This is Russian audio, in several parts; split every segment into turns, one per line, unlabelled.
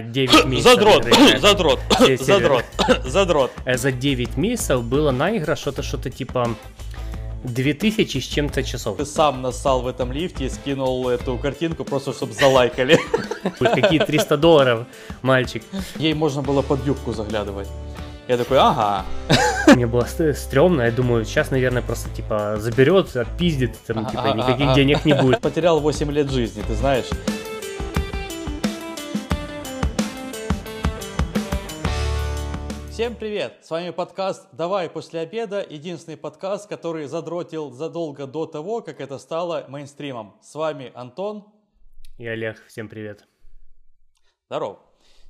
9 месяцев.
Задрот, задрот, задрот, задрот.
За 9 месяцев было на игра что-то, что-то типа 2000 с чем-то часов.
Ты сам нассал в этом лифте и скинул эту картинку просто, чтобы залайкали.
Какие 300 долларов, мальчик.
Ей можно было под юбку заглядывать. Я такой, ага.
Мне было ст- стрёмно, я думаю, сейчас, наверное, просто типа заберет, отпиздит, там, типа, никаких денег не будет.
Потерял 8 лет жизни, ты знаешь. Всем привет! С вами подкаст «Давай после обеда», единственный подкаст, который задротил задолго до того, как это стало мейнстримом. С вами Антон.
И Олег, всем привет.
Здоров!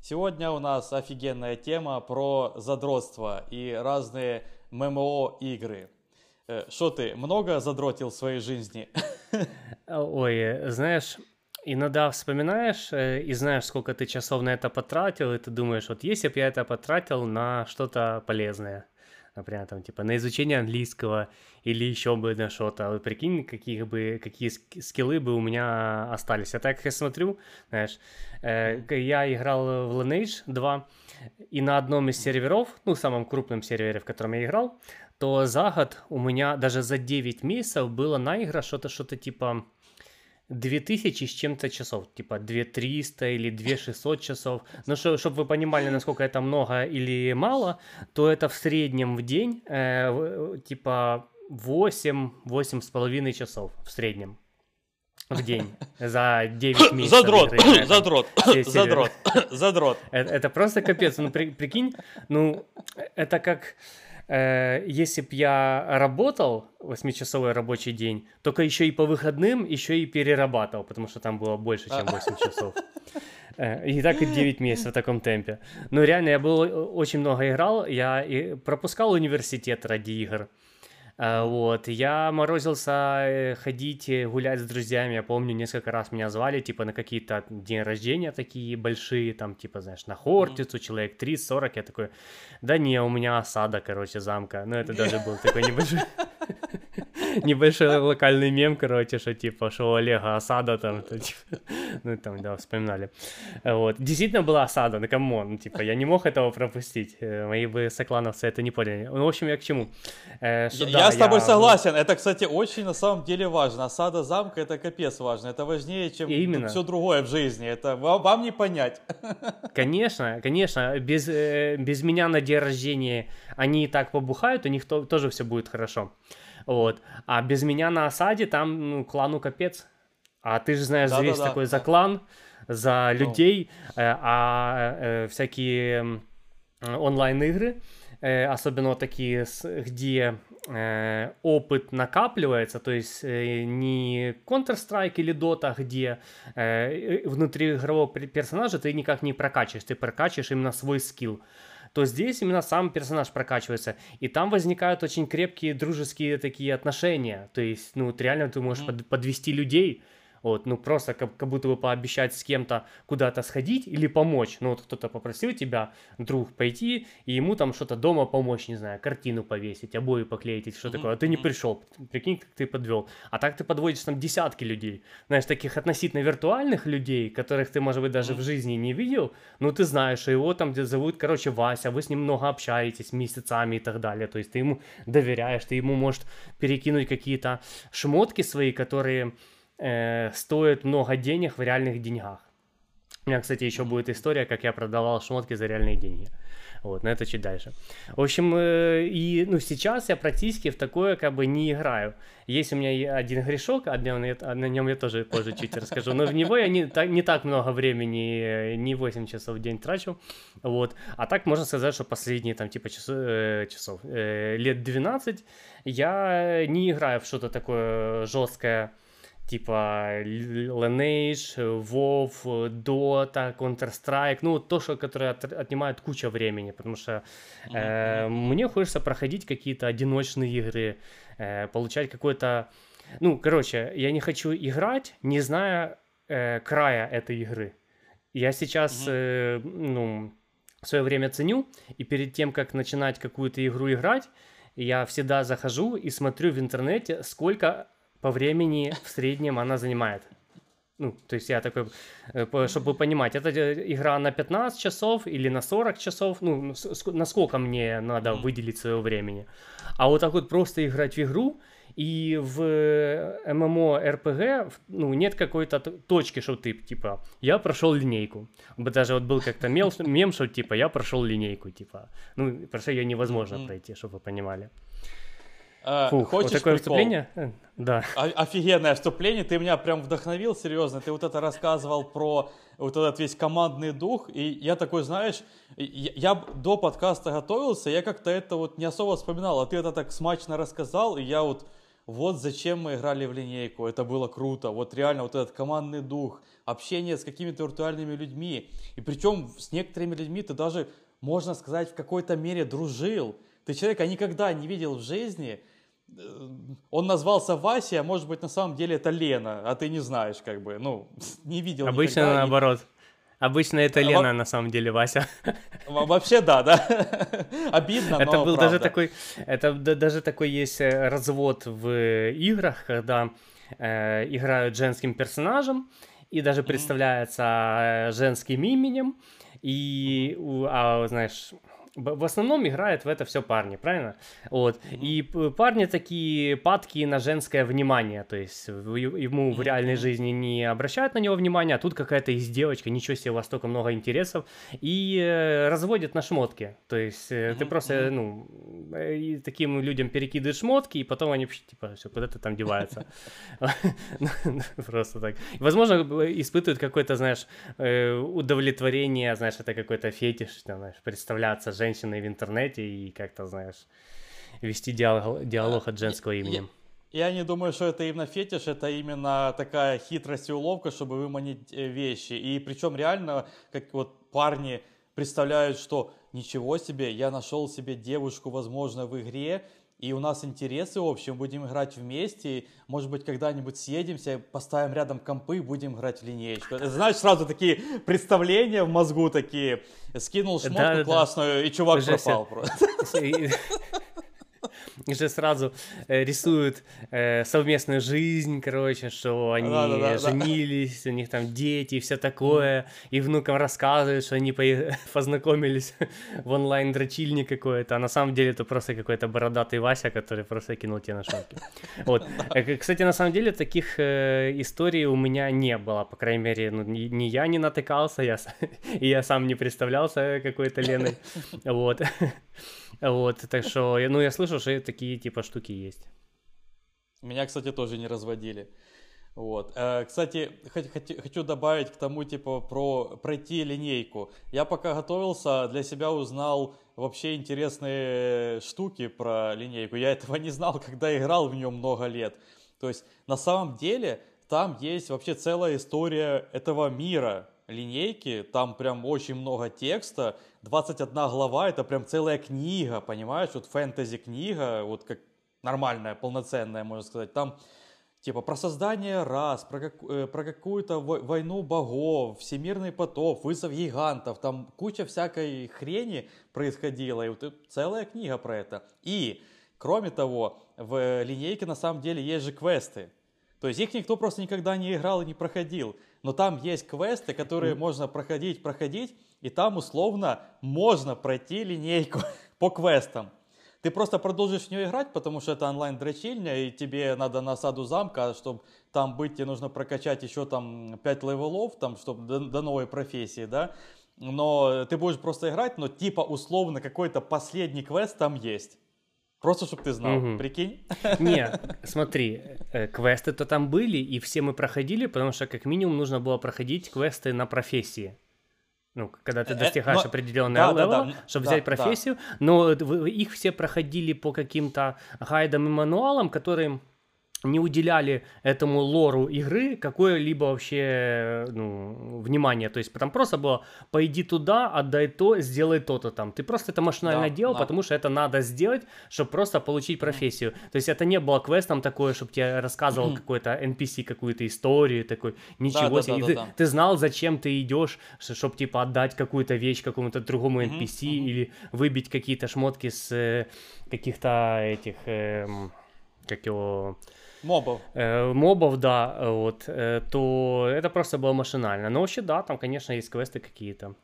Сегодня у нас офигенная тема про задротство и разные ММО-игры. Что ты, много задротил в своей жизни?
Ой, э, знаешь, иногда вспоминаешь э, и знаешь, сколько ты часов на это потратил, и ты думаешь, вот если бы я это потратил на что-то полезное, например, там, типа, на изучение английского или еще бы на что-то, вот прикинь, какие бы, какие ск- скиллы бы у меня остались. А так я смотрю, знаешь, э, я играл в Lineage 2, и на одном из серверов, ну, самом крупном сервере, в котором я играл, то за год у меня даже за 9 месяцев было на игра что-то, что-то типа 2000 с чем-то часов, типа 2300 или 2600 часов. Но чтобы вы понимали, насколько это много или мало, то это в среднем в день э, типа 8, 8 с половиной часов в среднем в день за 9 месяцев.
Задрот,
игры
задрот, задрот, задрот.
Это, это просто капец. Ну, при- прикинь, ну, это как э, если б я работал 8-часовой рабочий день, только еще и по выходным, еще и перерабатывал, потому что там было больше, чем 8 часов. Э, И так и 9 месяцев в таком темпе. Ну, реально, я был э, очень много играл, я и пропускал университет ради игр. А, Вот, я морозился э, ходить, э, гулять с друзьями. Я помню, несколько раз меня звали, типа, на какие-то дни рождения такие большие, там, типа, знаешь, на Хортицу, человек 30-40. Я такой, да не, у меня осада, короче, замка. Ну, это даже был такой небольшой... Небольшой локальный мем, короче, что типа, что у Олега осада там, то, типа, ну там, да, вспоминали. Вот. Действительно была осада, ну come on, типа, я не мог этого пропустить. Э, Мои бы соклановцы это не поняли. Ну, в общем, я к чему? Э, что
Я,
да,
я с тобой согласен. Это, кстати, очень на самом деле важно. Осада замка это капец важно. Это важнее, чем
Именно.
все другое в жизни. Это вам, вам не понять.
Конечно, конечно, без, э, без меня на день рождения они и так побухают, у них то- тоже все будет хорошо. Вот. А без меня на осаде там ну, клану капец. А ты же знаешь,
Да-да-да,
весь такой за
да.
клан, за
Ну.
людей, э, а э, всякие э, онлайн-игры, э, особенно вот такие, где опыт накапливается, то есть э, не Counter-Strike или Dota, где э, внутри игрового пер- персонажа ты никак не прокачиваешь, ты прокачиваешь именно свой скилл то здесь именно сам персонаж прокачивается. И там возникают очень крепкие дружеские такие отношения. То есть, ну, вот реально ты можешь под- подвести людей, вот, ну, просто как, как будто бы пообещать с кем-то куда-то сходить или помочь. Ну, вот кто-то попросил тебя, друг, пойти, и ему там что-то дома помочь, не знаю, картину повесить, обои поклеить, или что
Мгм,
такое. А ты не пришел, прикинь, как ты подвел. А так ты подводишь там десятки людей. Знаешь, таких относительно виртуальных людей, которых ты, может быть, даже в жизни не видел, ну, ты знаешь, что его там где зовут, короче, Вася, вы с ним много общаетесь месяцами и так далее. То есть ты ему доверяешь, ты ему, может, перекинуть какие-то шмотки свои, которые э, стоят много денег в реальных деньгах. У меня, кстати, еще будет история, как я продавал шмотки за реальные деньги. Вот, но это чуть дальше. В общем, э, и ну, сейчас я практически в такое как бы не играю. Есть у меня один грешок, о нем, о нем я тоже позже чуть расскажу, но в него я не, так- не так много времени, не 8 часов в день трачу. Вот. А так можно сказать, что последние там типа часов, э, часов э, лет 12 я не играю в что-то такое жесткое, типа Lineage, WoW, Dota, Counter-Strike, ну, то, что, которое от- отнимает куча времени, потому что э, мне хочется проходить какие-то одиночные игры, э, получать какой-то... Ну, короче, я не хочу играть, не зная э, края этой игры. Я сейчас, э, ну, свое время ценю, и перед тем, как начинать какую-то игру играть, я всегда захожу и смотрю в интернете, сколько по времени в среднем она занимает. Ну, то есть я такой, чтобы понимать, это игра на 15 часов или на 40 часов, ну, насколько мне надо выделить своего времени. А вот так вот просто играть в игру, и в ММО РПГ ну, нет какой-то точки, что ты, типа, я прошел линейку. Даже вот был как-то мем, мем, что, типа, я прошел линейку, типа. Ну, просто ее невозможно пройти, чтобы вы понимали.
А, Фух, хочешь вот такое
прикол? вступление? Э, да.
О- офигенное вступление, ты меня прям вдохновил, серьезно. Ты вот это рассказывал про вот этот весь командный дух, и я такой, знаешь, я, я до подкаста готовился, я как-то это вот не особо вспоминал, а ты это так смачно рассказал, и я вот вот зачем мы играли в линейку, это было круто, вот реально вот этот командный дух, общение с какими-то виртуальными людьми, и причем с некоторыми людьми ты даже, можно сказать, в какой-то мере дружил, ты человека никогда не видел в жизни, он назвался Вася, а может быть на самом деле это Лена, а ты не знаешь, как бы, ну, не видел
Обычно никогда, наоборот. И... Обычно это Лена, Во... на самом деле, Вася.
Вообще, да, да. Обидно,
Это
но
был даже такой, это даже такой есть э, развод в играх, когда э, играют женским персонажем, и даже представляется э, женским именем, и, а, знаешь, в основном играют в это все парни, правильно? Вот. Mm-hmm. И парни такие падки на женское внимание, то есть ему в реальной жизни не обращают на него внимания, а тут какая-то из девочка, ничего себе, у вас столько много интересов, и э, разводит на шмотки. То есть mm-hmm. ты просто, ну, э, таким людям перекидываешь шмотки, и потом они, типа, все, куда ты там девается. Просто так. Возможно, испытывают какое-то, знаешь, удовлетворение, знаешь, это какой-то фетиш, знаешь, представляться женщиной женщиной в интернете и как-то, знаешь, вести диалог, диалог от женского имени.
Я, не думаю, что это именно фетиш, это именно такая хитрость и уловка, чтобы выманить э, вещи. И причем реально, как вот парни представляют, что ничего себе, я нашел себе девушку, возможно, в игре, и у нас интересы общие, будем играть вместе, может быть, когда-нибудь съедемся, поставим рядом компы, будем играть в линеечку. Знаешь, сразу такие представления в мозгу такие, скинул шмотку да, классную, да. и чувак Уже пропал просто.
же сразу э, рисуют э, совместную жизнь, короче, что они да, да, да, женились, да. у них там дети и все такое, и внукам рассказывают, что они по- познакомились в онлайн-дрочильне какое-то, а на самом деле это просто какой-то бородатый Вася, который просто кинул тебе на шапки. Вот. Э, кстати, на самом деле таких э, историй у меня не было, по крайней мере, ну, ни, ни я не натыкался, я, и я сам не представлялся какой-то Леной, вот. Вот, так что, ну, я слышал, что такие, типа, штуки есть.
Меня, кстати, тоже не разводили. Вот. Э, кстати, хочу добавить к тому, типа, про пройти линейку. Я пока готовился, для себя узнал вообще интересные штуки про линейку. Я этого не знал, когда играл в нее много лет. То есть, на самом деле, там есть вообще целая история этого мира, линейки, там прям очень много текста, 21 глава, это прям целая книга, понимаешь, вот фэнтези-книга, вот как нормальная, полноценная, можно сказать, там типа про создание рас, про, как, э, про какую-то войну богов, всемирный потоп, вызов гигантов, там куча всякой хрени происходила, и вот целая книга про это. И, кроме того, в линейке на самом деле есть же квесты, то есть их никто просто никогда не играл и не проходил. Но там есть квесты, которые mm. можно проходить, проходить, и там условно можно пройти линейку по квестам. Ты просто продолжишь в нее играть, потому что это онлайн-дрочильня, и тебе надо на осаду замка, чтобы там быть, тебе нужно прокачать еще там 5 левелов, там, чтобы до, до новой профессии, да. Но ты будешь просто играть, но типа условно какой-то последний квест там есть. Просто, чтобы ты знал, угу. прикинь?
Не, смотри, э, квесты-то там были, и все мы проходили, потому что как минимум нужно было проходить квесты на профессии. Ну, когда ты э, достигаешь но... определенного да, левела, да, да, чтобы да, взять профессию, да. но их все проходили по каким-то гайдам и мануалам, которые не уделяли этому лору игры какое-либо вообще ну, внимание. То есть там просто было пойди туда, отдай то, сделай то-то там. Ты просто это машинально да, делал, да. потому что это надо сделать, чтобы просто получить профессию. Mm. То есть это не было квестом такое, чтобы тебе рассказывал mm. какой-то NPC какую-то историю, такой, ничего да, себе. Да, да, да, ты, ты знал, зачем ты идешь, чтобы типа отдать какую-то вещь какому-то другому NPC mm-hmm, mm-hmm. или выбить какие-то шмотки с э, каких-то этих... Э, как его...
Мобов.
Э, мобов, да, вот, э, то это просто было машинально. Но вообще, да, там, конечно, есть квесты какие-то.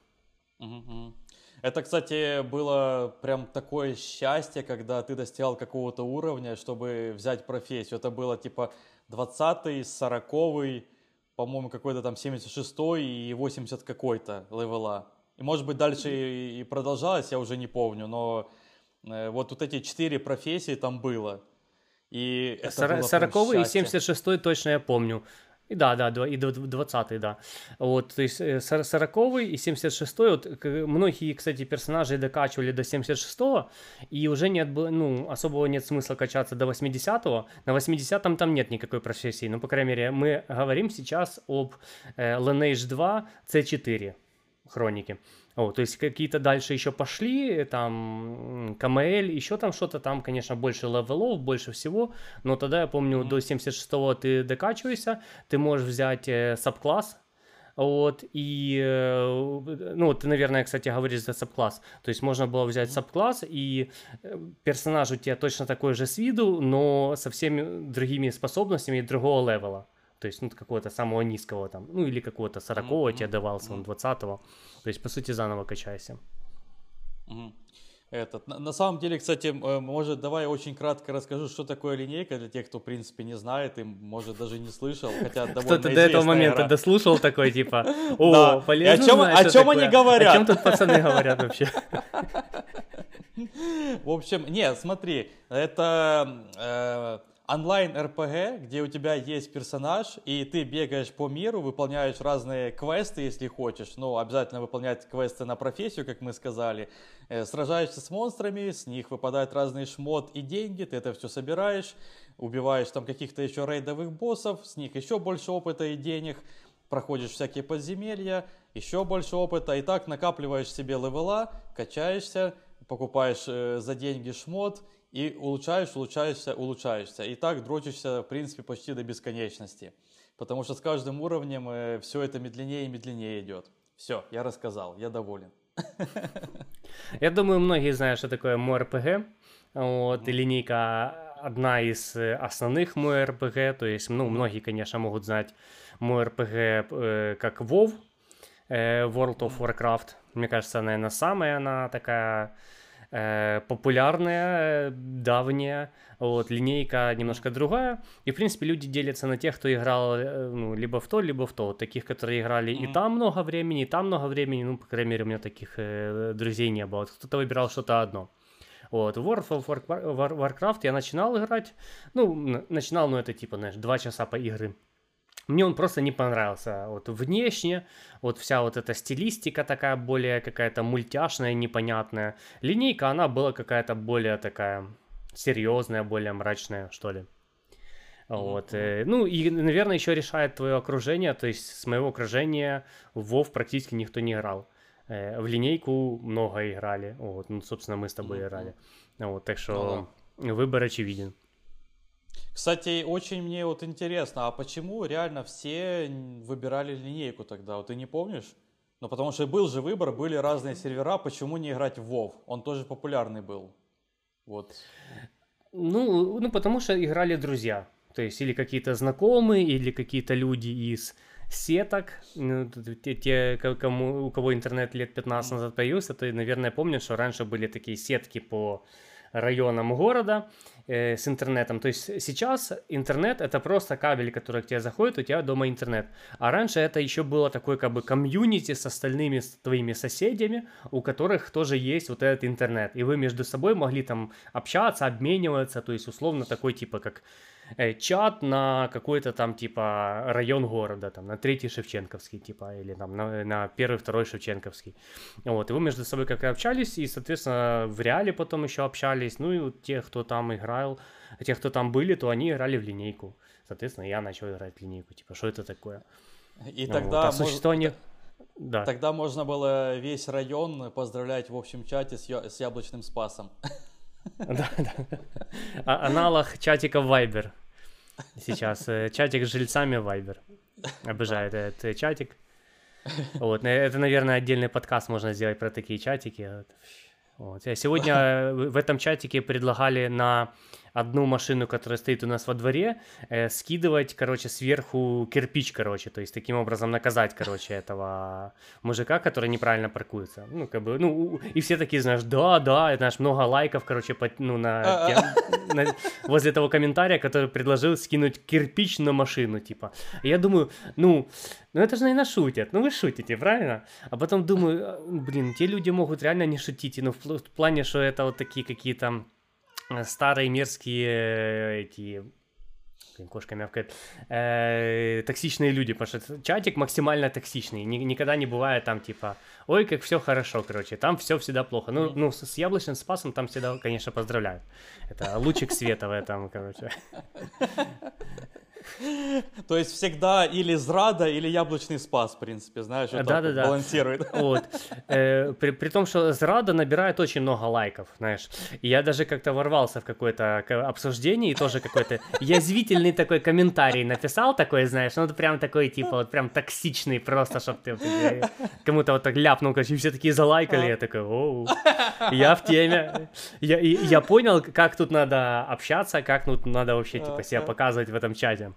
Угу. Это, кстати, было прям такое счастье, когда ты достигал какого-то уровня, чтобы взять профессию. Это было типа 20-й, 40-й, по-моему, какой-то там 76-й и 80 какой-то левела. И может быть дальше и продолжалось, я уже не помню, но э, вот, вот эти четыре профессии там было. И это
40 и 76 точно я помню. И да, да, и 20 да. Вот, то есть 40 э, и 76 вот многие, кстати, персонажи докачивали до 76 и уже нет, ну, особого нет смысла качаться до 80-го. На 80-м там нет никакой профессии, ну, по крайней мере, мы говорим сейчас об э, Lineage 2 C4 хроники. О, то есть какие-то дальше еще пошли, там Kamael, еще там что-то, там, конечно, больше левелов, больше всего, но тогда я помню, mm-hmm. до 76-го ты докачиваешься, ты можешь взять э, сабкласс, вот, и, э, ну, ты, наверное, кстати, говоришь за сабкласс, то есть можно было взять сабкласс, и э, персонаж у тебя точно такой же с виду, но со всеми другими способностями другого левела то есть, ну, какого-то самого низкого там, ну, или какого-то 40-го mm-hmm. тебе давался, он 20-го, то есть, по сути, заново качайся.
Mm-hmm. Этот, на, на самом деле, кстати, э, может, давай я очень кратко расскажу, что такое линейка для тех, кто, в принципе, не знает и, может, даже не слышал, хотя довольно
Кто-то до этого момента дослушал такой, типа, о, полезно
О чем, о чем они говорят?
О чем тут пацаны говорят вообще?
В общем, нет, смотри, это э, онлайн-РПГ, где у тебя есть персонаж, и ты бегаешь по миру, выполняешь разные квесты, если хочешь, ну, обязательно выполнять квесты на профессию, как мы сказали, э, сражаешься с монстрами, с них выпадают разные шмот и деньги, ты это все собираешь, убиваешь там каких-то еще рейдовых боссов, с них еще больше опыта и денег, проходишь всякие подземелья, еще больше опыта, и так накапливаешь себе левела, качаешься, покупаешь э, за деньги шмот, и улучшаешь, улучшаешься, улучшаешься. И так дрочишься, в принципе, почти до бесконечности. Потому что с каждым уровнем э, все это медленнее и медленнее идет. Все, я рассказал, я доволен.
Я думаю, многие знают, что такое МОРПГ. Вот, и линейка одна из э, основных МОРПГ. То есть, ну, многие, конечно, могут знать МОРПГ э, как WoW, э, World of Warcraft. Мне кажется, наверное, самая она такая э, популярная, давняя, вот, линейка немножко другая, и, в принципе, люди делятся на тех, кто играл, ну, либо в то, либо в то, таких, которые играли mm-hmm. и там много времени, и там много времени, ну, по крайней мере, у меня таких э, друзей не было, кто-то выбирал что-то одно. Вот, World of Warcraft я начинал играть, ну, начинал, ну, это типа, знаешь, два часа по игры мне он просто не понравился. Вот внешне, вот вся вот эта стилистика такая более какая-то мультяшная, непонятная. Линейка, она была какая-то более такая серьезная, более мрачная, что ли. Вот. Mm-hmm. Ну и, наверное, еще решает твое окружение. То есть с моего окружения в WoW практически никто не играл. Э, в линейку много играли. Вот. Ну, собственно, мы с тобой mm-hmm. играли. Вот, так что mm-hmm. выбор очевиден.
Кстати, очень мне вот интересно, а почему реально все выбирали линейку тогда? Вот ты не помнишь? Ну, потому что был же выбор, были разные сервера, почему не играть в WoW? Он тоже популярный был. Вот.
Ну, ну, потому что играли друзья. То есть, или какие-то знакомые, или какие-то люди из сеток, ну, те, те кому, у кого интернет лет 15 назад появился, то, наверное, помнят, что раньше были такие сетки по районам города э, с интернетом. То есть сейчас интернет это просто кабель, который к тебе заходит, у тебя дома интернет. А раньше это еще было такое как бы комьюнити с остальными с твоими соседями, у которых тоже есть вот этот интернет. И вы между собой могли там общаться, обмениваться, то есть условно такой типа как чат на какой-то там типа район города, там на третий Шевченковский типа или там на, на первый, второй Шевченковский. Вот, и вы между собой как и общались, и, соответственно, в реале потом еще общались, ну и вот те, кто там играл, те, кто там были, то они играли в линейку. Соответственно, я начал играть в линейку, типа, что это такое?
И ну, тогда... Вот. А существование... Да. Тогда можно было весь район поздравлять в общем чате с, я... с яблочным спасом.
Да, да. А, аналог чатика Viber. Сейчас э, чатик с жильцами Viber. Обожаю этот чатик. Вот, это, наверное, отдельный подкаст можно сделать про такие чатики. Вот. Сегодня в этом чатике предлагали на одну машину, которая стоит у нас во дворе, э, скидывать, короче, сверху кирпич, короче, то есть таким образом наказать, короче, этого мужика, который неправильно паркуется. Ну, как бы, ну, и все такие, знаешь, да, да, знаешь, много лайков, короче, по, ну, на,
А,
тем- на- возле того комментария, который предложил скинуть кирпич на машину, типа. И я думаю, ну, ну это же, наверное, шутят. Ну вы шутите, правильно? А потом думаю, а, блин, те люди могут реально не шутить. Ну, в пл- в плане, что это вот такие какие-то старые мерзкие э, эти кошка мявкает, э, токсичные люди, потому что чатик максимально токсичный, Ни- никогда не бывает там типа, ой, как все хорошо, короче, там все всегда плохо. Ну, ну с, с яблочным спасом там всегда, конечно, поздравляют. Это лучик света в этом, короче.
То есть всегда или зрада, или яблочный спас, в принципе, знаешь, вот так вот
Да-да-да.
балансирует.
Вот. Э, при, при том, что Зрада набирает очень много лайков, знаешь. И я даже как-то ворвался в какое-то обсуждение и тоже какой-то язвительный такой комментарий написал такой, знаешь, ну вот прям такой, типа, вот прям токсичный просто, чтобы ты вот, кому-то вот так ляпнул, короче, все такие залайкали, я такой, оу, я в теме. Я, я понял, как тут надо общаться, как тут надо вообще, типа, себя показывать в этом чате.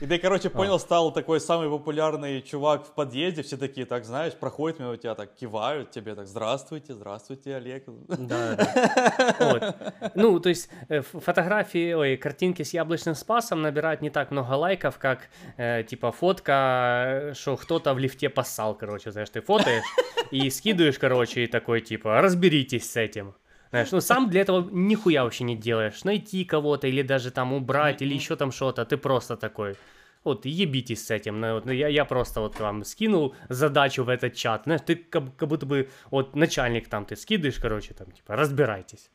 И ты, короче, понял, стал такой самый популярный чувак в подъезде, все такие, так, знаешь, проходят мимо тебя, так кивают тебе, так, здравствуйте, здравствуйте, Олег.
Да, да. Вот. Ну, то есть э, фотографии, ой, картинки с яблочным спасом набирают не так много лайков, как э, типа фотка, э, что кто-то в лифте поссал, короче, знаешь, ты фотоешь и скидываешь, короче, и такой типа, разберитесь с этим. Знаешь, ну сам для этого нихуя вообще не делаешь. Найти кого-то или даже там убрать, или еще там что-то, ты просто такой. Вот, ебитесь с этим. Ну, вот, ну, я, я просто вот вам скинул задачу в этот чат. Знаешь, ты как, как будто бы, вот начальник там, ты скидываешь, короче, там, типа, разбирайтесь.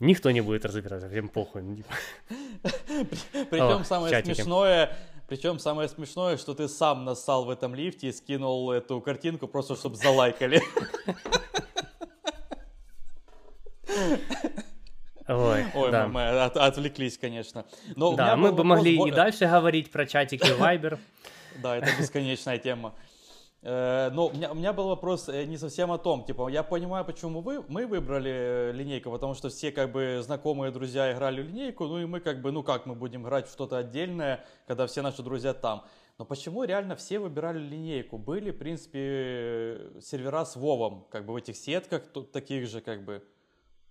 Никто не будет разбираться, всем похуй. ну, типа.
Причем самое смешное, причем самое смешное, что ты сам нассал в этом лифте и скинул эту картинку просто, чтобы залайкали.
Ой,
Ой,
да.
мы, от- отвлеклись, конечно. Но
Да, мы бы могли и дальше говорить про чатики Viber.
Да, это бесконечная тема. Э, Но у меня, у меня был вопрос э, не совсем о том, типа, я понимаю, почему вы, мы выбрали э, линейку, потому что все как бы знакомые друзья играли в линейку, ну и мы как бы, ну как мы будем играть в что-то отдельное, когда все наши друзья там. Но почему реально все выбирали линейку? Были, в принципе, сервера с Вовом, как бы в этих сетках таких же, как бы.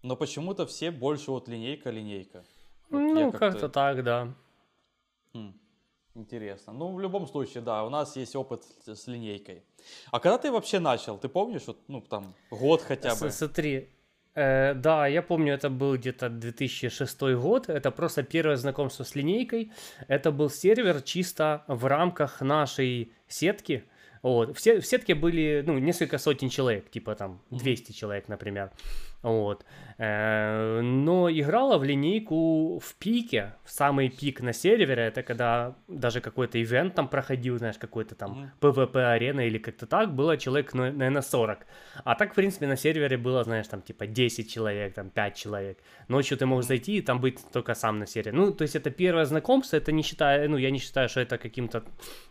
Но почему-то все больше вот линейка-линейка. Вот
Ну, как-то так, да.
Хм, Интересно. Ну, в любом случае, да, у нас есть опыт с линейкой. А когда ты вообще начал? Ты помнишь, вот, ну, там, год хотя бы?
Смотри, э, да, я помню, это был где-то 2006 год, это просто первое знакомство с линейкой, это был сервер чисто в рамках нашей сетки, вот. В, се- в сетке были, ну, несколько сотен человек, типа там 200 человек, например, вот. Э, но играла в линейку в пике, в самый пик на сервере, это когда даже какой-то ивент там проходил, знаешь, какой-то там PvP-арена или как-то так, было человек, ну, наверное, 40. А так, в принципе, на сервере было, знаешь, там типа 10 человек, там 5 человек. Ночью ты мог зайти и там быть только сам на сервере. Ну, то есть это первое знакомство, это не считая, ну, я не считаю, что это каким-то,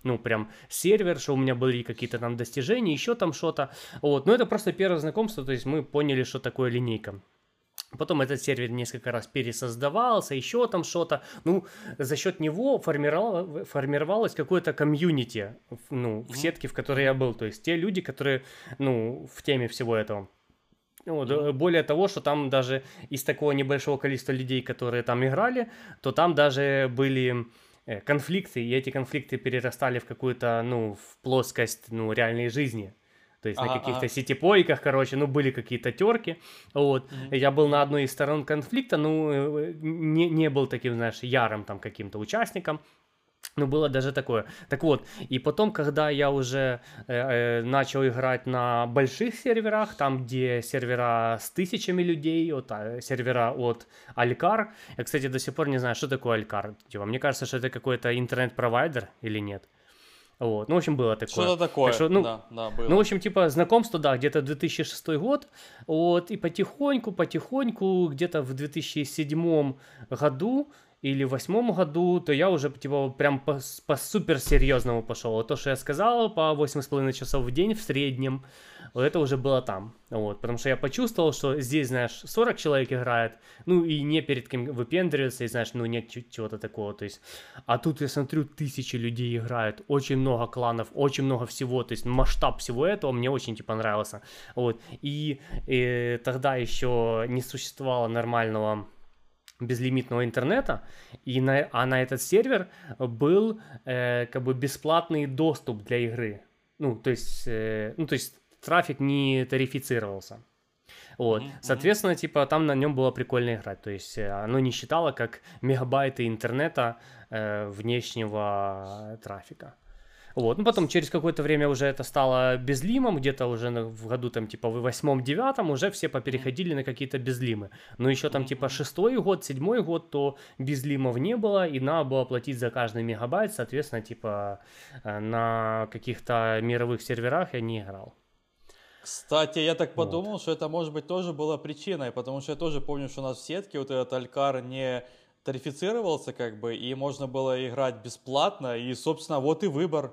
ну, прям сервер, что у меня были какие-то там достижения, еще там что-то. Вот, но это просто первое знакомство, то есть мы поняли, что такое линейка. Потом этот сервер несколько раз пересоздавался, еще там что-то. Ну, за счет него формировало- формировалось какое-то комьюнити, ну, в сетке, в которой я был. То есть те люди, которые, ну, в теме всего этого. Вот, э, Более того, что там даже из такого небольшого количества людей, которые там играли, то там даже были э, конфликты, и эти конфликты перерастали в какую-то, ну, в плоскость, ну, реальной жизни. То есть на
Ага,
каких-то
ага.
сетипойках, короче, ну, были какие-то терки, вот. Я был на одной из сторон конфликта, ну, э, не, не был таким, знаешь, ярым там каким-то участником, ну, было даже такое. Так вот, и потом, когда я уже э, э, начал играть на больших серверах, там, где сервера с тысячами людей, вот, а, сервера от Алькар, я, кстати, до сих пор не знаю, что такое Алькар. Типа, мне кажется, что это какой-то интернет-провайдер или нет. Вот, ну, в общем, было такое.
Что-то такое.
Так что, ну,
да, да, было.
ну, в общем, типа, знакомство, да, где-то 2006 год, вот, и потихоньку, потихоньку, где-то в 2007 году или в восьмом году, то я уже типа прям по, по супер серьезному пошел. То, что я сказал, по восемь с половиной часов в день в среднем, вот это уже было там. Вот, потому что я почувствовал, что здесь, знаешь, 40 человек играет, ну и не перед кем выпендриваться, и знаешь, ну нет чего-то такого, то есть, а тут я смотрю, тысячи людей играют, очень много кланов, очень много всего, то есть масштаб всего этого мне очень типа нравился, вот, и, и тогда еще не существовало нормального безлимитного интернета, и на, а на этот сервер был э, как бы бесплатный доступ для игры. Ну, то есть, э, ну, то есть трафик не тарифицировался. Вот, mm-hmm. соответственно, типа там на нем было прикольно играть, то есть э, оно не считало как мегабайты интернета э, внешнего трафика. Вот, ну потом через какое-то время уже это стало безлимом, где-то уже в году там типа в восьмом-девятом уже все попереходили на какие-то безлимы. Но еще там типа шестой год, седьмой год, то безлимов не было, и надо было платить за каждый мегабайт, соответственно, типа э, на каких-то мировых серверах я не играл.
Кстати, я так подумал, вот. что это может быть тоже было причиной, потому что я тоже помню, что у нас в сетке вот этот Алькар не тарифицировался, как бы, и можно было играть бесплатно, и, собственно, вот и выбор.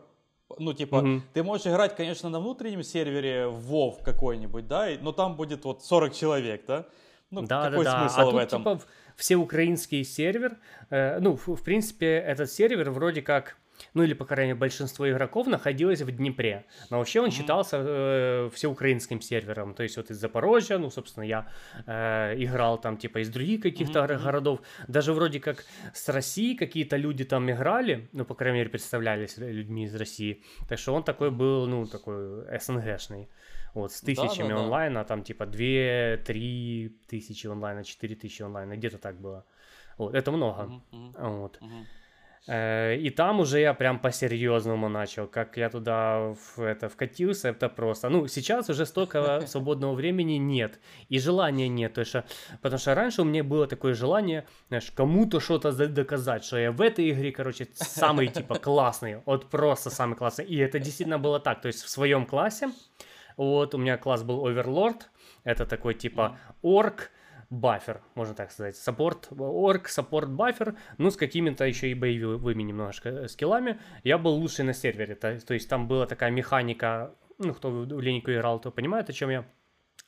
Ну, типа, mm ты можешь играть, конечно, на внутреннем сервере в WoW какой-нибудь, да, но там будет вот 40 человек, да?
Ну, да, какой да, смысл да. А в тут, этом? Типа, все украинский сервер, э, ну, в, в принципе, этот сервер вроде как ну или, по крайней мере, большинство игроков находилось в Днепре. Но вообще он mm-hmm. считался э, всеукраинским сервером. То есть вот из Запорожья, ну, собственно, я э, играл там типа из других каких-то mm-hmm. городов. Даже вроде как с России какие-то люди там играли, ну, по крайней мере, представлялись людьми из России. Так что он такой был, ну, такой СНГшный. Вот, с тысячами да, да, онлайна, там типа 2-3 тысячи онлайна, 4 тысячи онлайна, где-то так было. Вот, это много. Mm-hmm. Вот. Mm-hmm. Э, и там уже я прям по-серьезному начал, как я туда в, это, вкатился, это просто. Ну, сейчас уже столько свободного времени нет, и желания нет, то есть, потому что раньше у меня было такое желание, знаешь, кому-то что-то доказать, что я в этой игре, короче, самый, типа, классный, вот просто самый классный, и это действительно было так, то есть в своем классе, вот, у меня класс был Overlord, это такой, типа, орк, бафер, можно так сказать. Саппорт, орк, саппорт, бафер, ну, с какими-то еще и боевыми немножко э, скиллами. Я был лучший на сервере, то, то есть там была такая механика, ну, кто в линейку играл, то понимает, о чем я.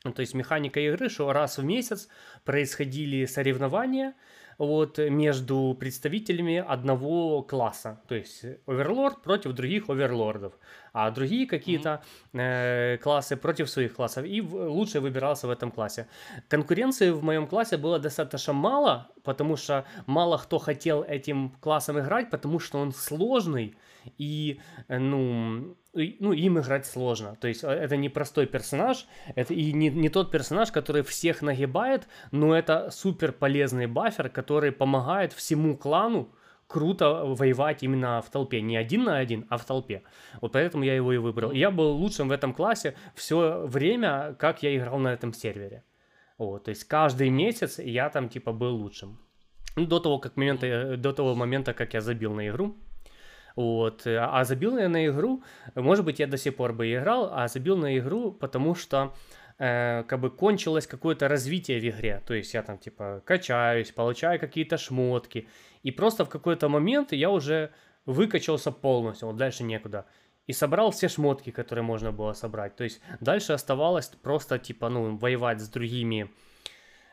То есть механика игры, что раз в месяц происходили соревнования, вот, между представителями одного класса. То есть оверлорд против других оверлордов, а другие какие-то э, классы против своих классов. И в, лучше выбирался в этом классе. Конкуренции в моем классе было достаточно мало, потому что мало кто хотел этим классом играть, потому что он сложный и, э, ну, ну, им играть сложно. То есть э, это не простой персонаж, это и не, не тот персонаж, который всех нагибает, но это супер полезный бафер, который помогает всему клану круто воевать именно в толпе. Не один на один, а в толпе. Вот поэтому я его и выбрал. Я был лучшим в этом классе все время, как я играл на этом сервере. Вот, то есть каждый месяц я там типа был лучшим. До того, как момента, э, до того момента, как я забил на игру. Вот. А забил я на игру, может быть, я до сих пор бы играл, а забил на игру, потому что э, как бы кончилось какое-то развитие в игре. То есть я там типа качаюсь, получаю какие-то шмотки. И просто в какой-то момент я уже выкачался полностью, вот дальше некуда. И собрал все шмотки, которые можно было собрать. То есть дальше оставалось просто типа, ну, воевать с другими Э,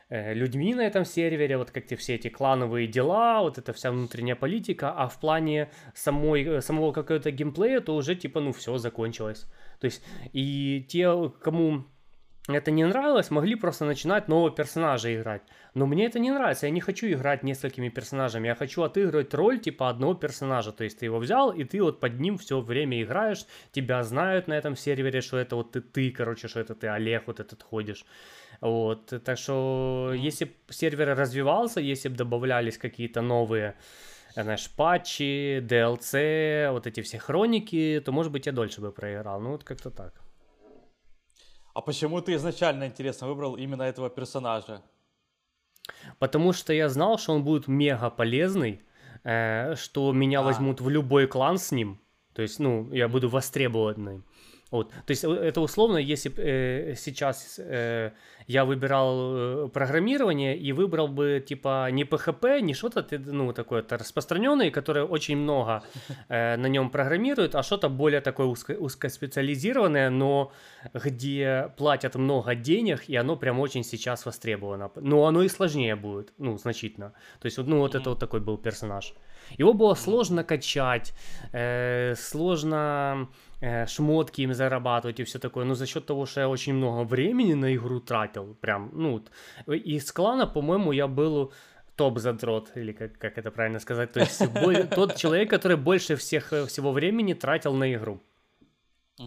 людьми на этом сервере, вот как-то все эти клановые дела, вот эта вся внутренняя политика, а в плане самой, э, самого какого-то геймплея, то уже типа, ну, все закончилось. То есть, и те, кому это не нравилось, могли просто начинать нового персонажа играть. Но мне это не нравится, я не хочу играть несколькими персонажами, я хочу отыгрывать роль типа одного персонажа. То есть ты его взял, и ты вот под ним все время играешь, тебя знают на этом сервере, что это вот ты, ты короче, что это ты Олег вот этот ходишь. Вот, так что, если бы сервер развивался, если бы добавлялись какие-то новые, знаешь, патчи, DLC, вот эти все хроники, то, может быть, я дольше бы проиграл. Ну, вот как-то так.
А почему ты изначально, интересно, выбрал именно этого персонажа?
Потому что я знал, что он будет мега полезный, э, что меня а. возьмут в любой клан с ним. То есть, ну, я буду востребованным. Вот. То есть э, это условно, если э, сейчас э, я выбирал э, программирование и выбрал бы типа не PHP, не что-то ну такое то распространенное, которое очень много э, на нем программируют, а что-то более такое узко, узкоспециализированное, но где платят много денег и оно прям очень сейчас востребовано. Но оно и сложнее будет, ну значительно. То есть ну вот это вот такой был персонаж. Его было сложно качать, э, сложно шмотки им зарабатывать и все такое, но за счет того, что я очень много времени на игру тратил, прям, ну, из клана, по-моему, я был топ-задрот, или как, как это правильно сказать, то есть тот человек, который больше всех, всего времени тратил на игру.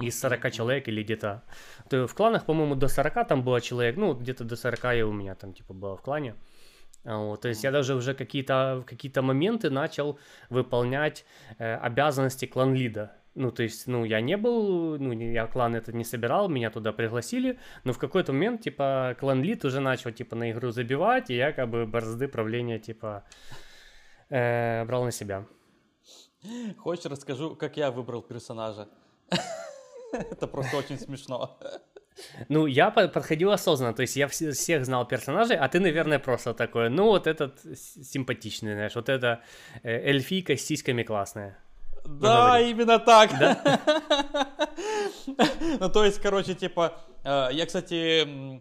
Из 40 человек или где-то... То в кланах, по-моему, до 40 там было человек, ну, где-то до 40 я у меня там, типа, было в клане. Вот, то есть я даже уже какие-то какие моменты начал выполнять э, обязанности клан-лида. Ну, то есть, ну, я не был, ну, я клан этот не собирал, меня туда пригласили, но в какой-то момент, типа, клан-лид уже начал, типа, на игру забивать, и я, как бы, борзды правления, типа, э, брал на себя.
Хочешь, расскажу, как я выбрал персонажа? Это просто очень смешно.
Ну, я подходил осознанно, то есть я всех знал персонажей, а ты, наверное, просто такой, ну, вот этот симпатичный, знаешь, вот это э, эльфийка с сиськами классная.
Да, ну, именно так. Да? ну, то есть, короче, типа, э, я, кстати,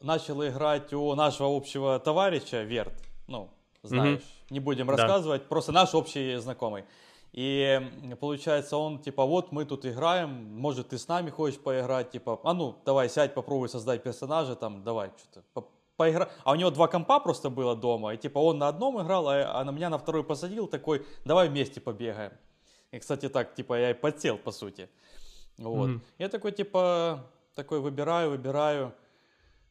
начал играть у нашего общего товарища, Верт, ну, знаешь, mm-hmm. не будем рассказывать, да. просто наш общий знакомый. И получается, он типа, вот мы тут играем, может, ты с нами хочешь поиграть, типа, а ну, давай сядь, попробуй создать персонажа, там, давай, что-то, по поигра... А у него два компа просто было дома, и типа он на одном играл, а, а на меня на второй посадил, такой, давай вместе побегаем. И, кстати, так, типа, я и подсел, по сути. Вот. Mm-hmm. Я такой, типа, такой выбираю, выбираю.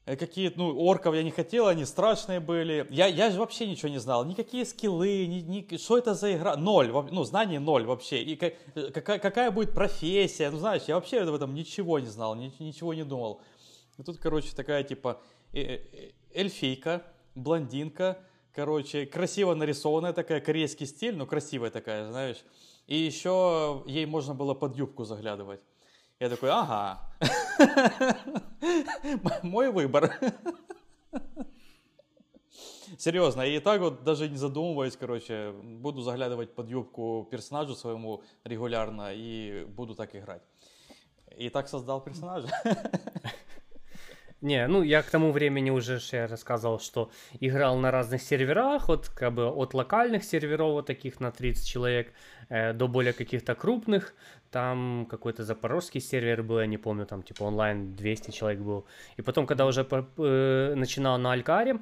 Э, какие, ну, орков я не хотел, они страшные были. Я, я же вообще ничего не знал. Никакие скиллы, ни, ни, что это за игра. Ноль, ну, знаний ноль вообще. И как, какая, какая будет профессия. Ну, знаешь, я вообще в этом ничего не знал, ничего не думал. И тут, короче, такая, типа, э, э, эльфийка, блондинка, короче, красиво нарисованная такая, корейский стиль, но красивая такая, знаешь. И еще ей можно было под юбку заглядывать. Я такой, ага, мой выбор. Серьезно, и так вот даже не задумываясь, короче, буду заглядывать под юбку персонажу своему регулярно и буду так играть. И так создал персонажа.
Не, ну я к тому времени уже я рассказывал, что играл на разных серверах, вот как бы от локальных серверов вот таких на 30 человек э, до более каких-то крупных. Там какой-то запорожский сервер был, я не помню, там типа онлайн 200 человек был. И потом, когда уже э, начинал на Алькаре,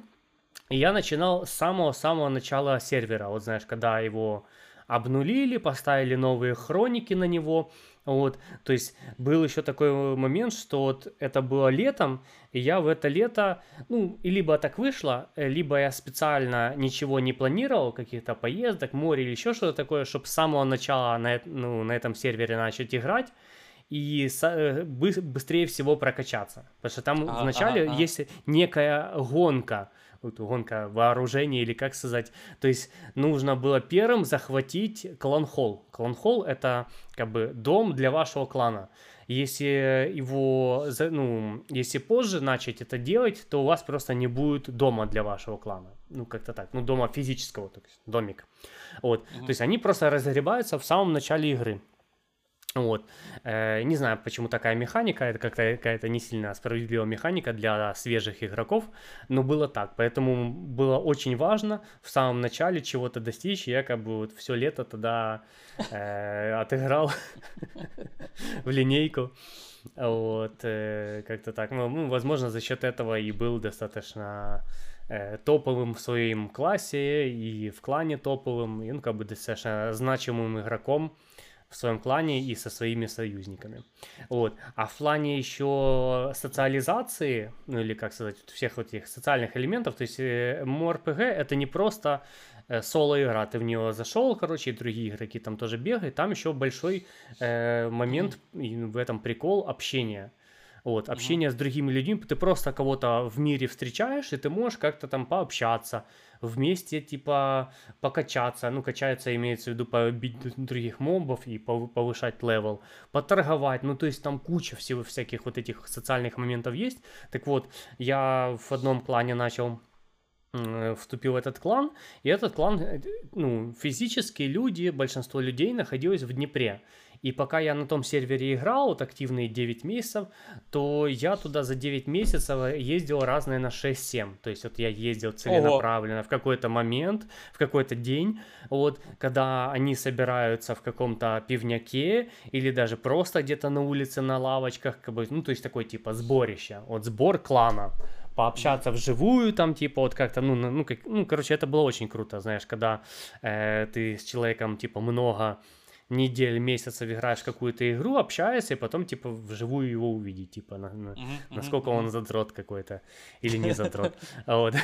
я начинал с самого-самого начала сервера. Вот знаешь, когда его обнулили, поставили новые хроники на него. Вот, то есть был еще такой момент, что вот это было летом, и я в это лето, ну, либо так вышло, э, либо я специально ничего не планировал, каких-то поездок, море или еще что-то такое, чтобы с самого начала на, ну, на этом сервере начать играть, и э, быстрее всего прокачаться. Потому что там а, вначале а, а. есть некая гонка, гонка вооружения или как сказать. То есть нужно было первым захватить клан-холл. Клан-холл это как бы дом для вашего клана. Если его, ну, если позже начать это делать, то у вас просто не будет дома для вашего клана. Ну, как-то так. Ну, дома физического, то есть домик. Вот. Mm-hmm. То есть они просто разогреваются в самом начале игры. Вот. Э, не знаю, почему такая механика, это как-то какая-то не сильно справедливая механика для свежих игроков, но было так. Поэтому было очень важно в самом начале чего-то достичь. Я как бы вот все лето тогда э, отыграл в линейку. Вот, э, как-то так. Ну, ну, возможно, за счет этого и был достаточно э, топовым в своем классе и в клане топовым, и, ну, как бы достаточно значимым игроком в своем клане и со своими союзниками. Вот. А в плане еще социализации, ну или как сказать, всех вот этих социальных элементов, то есть MMORPG э, это не просто э, соло-игра, ты в нее зашел, короче, и другие игроки там тоже бегают, там еще большой э, момент, и в этом прикол общения. Вот, общение с другими людьми, ты просто кого-то в мире встречаешь, и ты можешь как-то там пообщаться, вместе, типа, покачаться, ну, качаться имеется в виду побить других мобов и повышать level, поторговать, ну, то есть там куча всего всяких вот этих социальных моментов есть. Так вот, я в одном клане начал вступил в этот клан, и этот клан, э, ну, физически люди, большинство людей находилось в Днепре. И пока я на том сервере играл, вот активные 9 месяцев, то я туда за 9 месяцев ездил разные на 6-7. То есть вот я ездил целенаправленно Ого. в какой-то момент, в какой-то день, вот, когда они собираются в каком-то пивняке или даже просто где-то на улице на лавочках, как бы, ну, то есть такой типа сборище, вот сбор клана пообщаться вживую, там, типа, вот как-то, ну, ну, как, ну, короче, это было очень круто, знаешь, когда э, ты с человеком, типа, много недель, месяцев играешь в какую-то игру, общаешься, и потом, типа, вживую его увидеть, типа, на, на, насколько он задрот какой-то, или не задрот. Вот.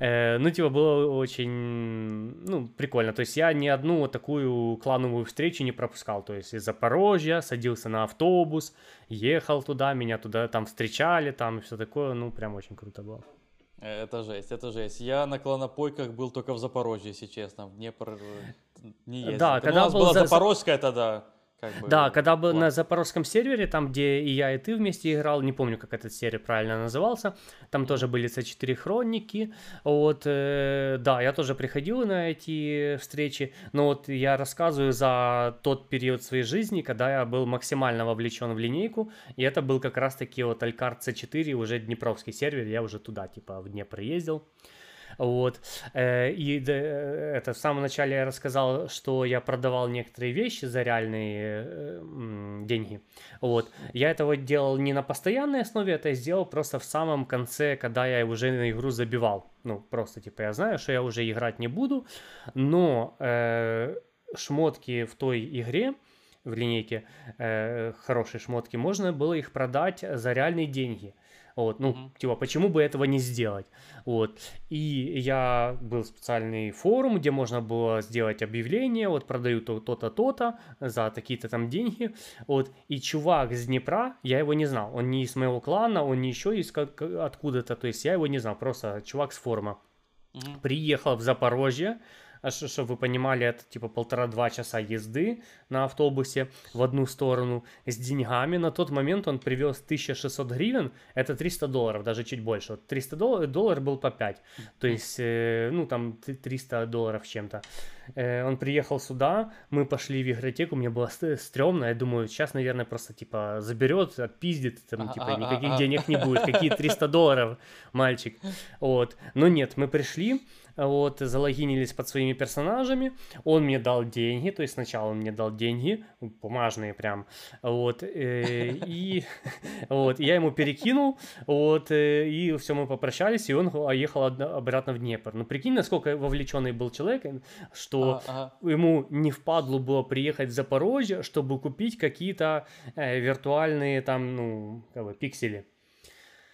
Э, ну, типа, было очень, ну, прикольно. То есть я ни одну вот такую клановую встречу не пропускал. То есть из Запорожья садился на автобус, ехал туда, меня туда там встречали, там все такое, ну, прям очень круто было.
Это жесть, это жесть. Я на клонопойках был только в Запорожье, если честно. В Днепр э, не ездил. Да, когда у нас был была за... Запорожская тогда.
Как бы, да, когда был на запорожском сервере, там, где и я, и ты вместе играл, не помню, как этот сервер правильно назывался, там тоже были C4 хроники, вот, э, да, я тоже приходил на эти встречи, но вот я рассказываю за тот период своей жизни, когда я был максимально вовлечен в линейку, и это был как раз-таки вот Алькар C4, уже Днепровский сервер, я уже туда, типа, в Днепр ездил, вот. Э, и это в самом начале я рассказал, что я продавал некоторые вещи за реальные э, деньги. Вот. Я этого делал не на постоянной основе, это сделал просто в самом конце, когда я уже на игру забивал. Ну, просто типа я знаю, что я уже играть не буду, но э, шмотки в той игре, в линейке, э, хорошие шмотки, можно было их продать за реальные деньги. Вот, ну, mm-hmm. типа, почему бы этого не сделать? Вот. И я был специальный форум, где можно было сделать объявление, вот продаю то-то, то-то за такие-то там деньги. Вот. И чувак с Днепра, я его не знал. Он не из моего клана, он не еще из как, откуда-то. То есть я его не знал, просто чувак с форума. Mm-hmm. Приехал в Запорожье, чтобы вы понимали, это типа полтора-два часа езды на автобусе в одну сторону с деньгами. На тот момент он привез 1600 гривен, это 300 долларов, даже чуть больше. Вот 300 долларов, доллар был по 5, то есть, э, ну, там 300 долларов чем-то. Э, он приехал сюда, мы пошли в игротеку, мне было стрёмно, я думаю, сейчас, наверное, просто, типа, заберет, отпиздит, там, типа, никаких денег не будет, какие 300 долларов, мальчик, вот. Но нет, мы пришли, вот, залогинились под своими персонажами, он мне дал деньги, то есть сначала он мне дал деньги, бумажные прям, вот, э, и вот, я ему перекинул, вот, э, и все, мы попрощались, и он ехал обратно в Днепр. Ну, прикинь, насколько вовлеченный был человек, что ага. ему не впадло было приехать в Запорожье, чтобы купить какие-то э, виртуальные там, ну, как бы, пиксели.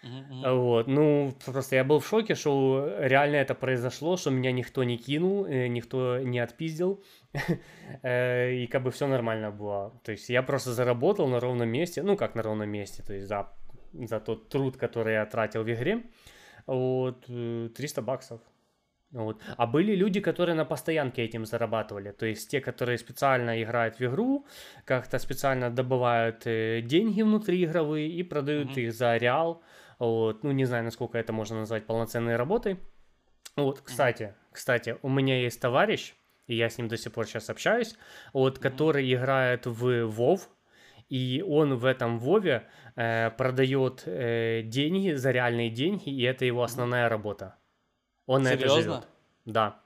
Uh-huh. Вот, ну, просто я был в шоке, что реально это произошло, что меня никто не кинул, э, никто не отпиздил, э, и как бы все нормально было. То есть я просто заработал на ровном месте, ну, как на ровном месте, то есть за, за тот труд, который я тратил в игре, вот, 300 э, баксов. Вот. А были люди, которые на постоянке этим зарабатывали. То есть те, которые специально играют в игру, как-то специально добывают деньги внутриигровые и продают mm-hmm. их за реал. Вот, ну, не знаю, насколько это можно назвать полноценной работой. Вот, кстати, кстати, у меня есть товарищ, и я с ним до сих пор сейчас общаюсь, вот, который играет в WoW, и он в этом Вове э, продает э, деньги за реальные деньги, и это его основная работа. Он Серьезно? на это живет. Да.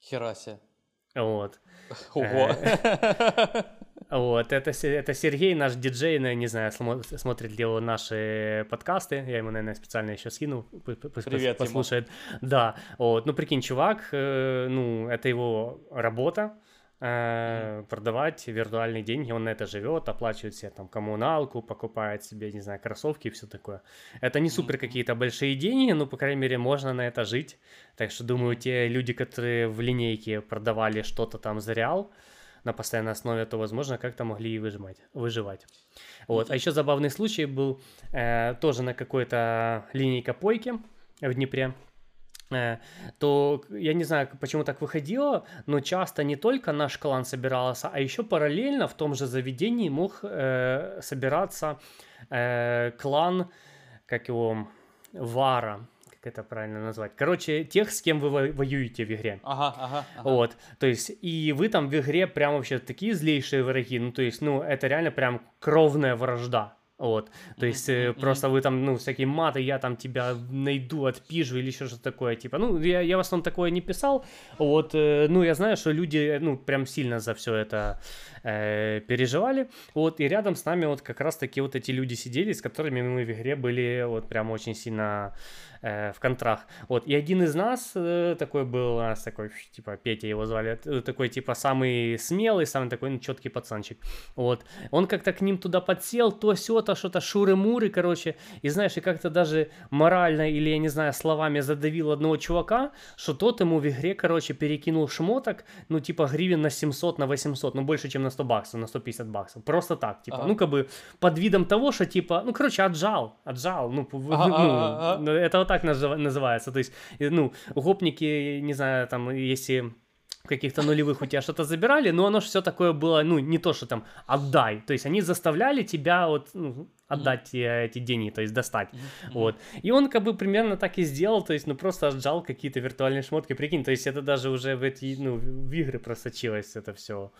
Херасе.
Вот. Ого. Вот, это, это Сергей, наш диджей, ну, не знаю, смотрит ли он наши подкасты, я ему, наверное, специально еще скинул, Привет послушает. Ему. Да, вот, ну, прикинь, чувак, э, ну, это его работа, э, продавать виртуальные деньги, он на это живет, оплачивает себе там коммуналку, покупает себе, не знаю, кроссовки и все такое. Это не супер какие-то большие деньги, но, по крайней мере, можно на это жить. Так что, думаю, те люди, которые в линейке продавали что-то там за реал, на постоянной основе, то, возможно, как-то могли и выжимать, выживать. Вот. А еще забавный случай был э, тоже на какой-то линейка койки в Днепре. Э, то я не знаю, почему так выходило, но часто не только наш клан собирался, а еще параллельно в том же заведении мог э, собираться э, клан, как его, Вара, как это правильно назвать? Короче, тех, с кем вы воюете в игре.
Ага, ага, ага.
Вот, то есть, и вы там в игре прям вообще такие злейшие враги, ну, то есть, ну, это реально прям кровная вражда. Вот, то есть mm-hmm. просто вы там, ну, всякие маты, я там тебя найду, отпижу или еще что-то такое, типа, ну, я, я в основном такое не писал, вот, э, ну, я знаю, что люди, ну, прям сильно за все это э, переживали, вот, и рядом с нами вот как раз таки вот эти люди сидели, с которыми мы в игре были вот прям очень сильно э, в контрах. Вот, и один из нас э, такой был, у нас такой, типа, Петя его звали, э, такой, типа, самый смелый, самый такой ну, четкий пацанчик. Вот, он как-то к ним туда подсел, то все то что-то шуры-муры, короче, и знаешь, и как-то даже морально или, я не знаю, словами задавил одного чувака, что тот ему в игре, короче, перекинул шмоток, ну, типа, гривен на 700, на 800, ну, больше, чем на 100 баксов, на 150 баксов. Просто так, типа, ага. ну, как бы, под видом того, что, типа, ну, короче, отжал, отжал, ну, ага, ну ага, ага. это вот так называется. То есть, ну, гопники, не знаю, там, если каких-то нулевых у тебя что-то забирали, но оно же все такое было, ну, не то, что там отдай. То есть они заставляли тебя вот ну, отдать mm-hmm. эти деньги, то есть достать. Mm-hmm. Вот. И он как бы примерно так и сделал, то есть, ну, просто отжал какие-то виртуальные шмотки, прикинь, то есть это даже уже в эти, ну, в игры просочилось это все.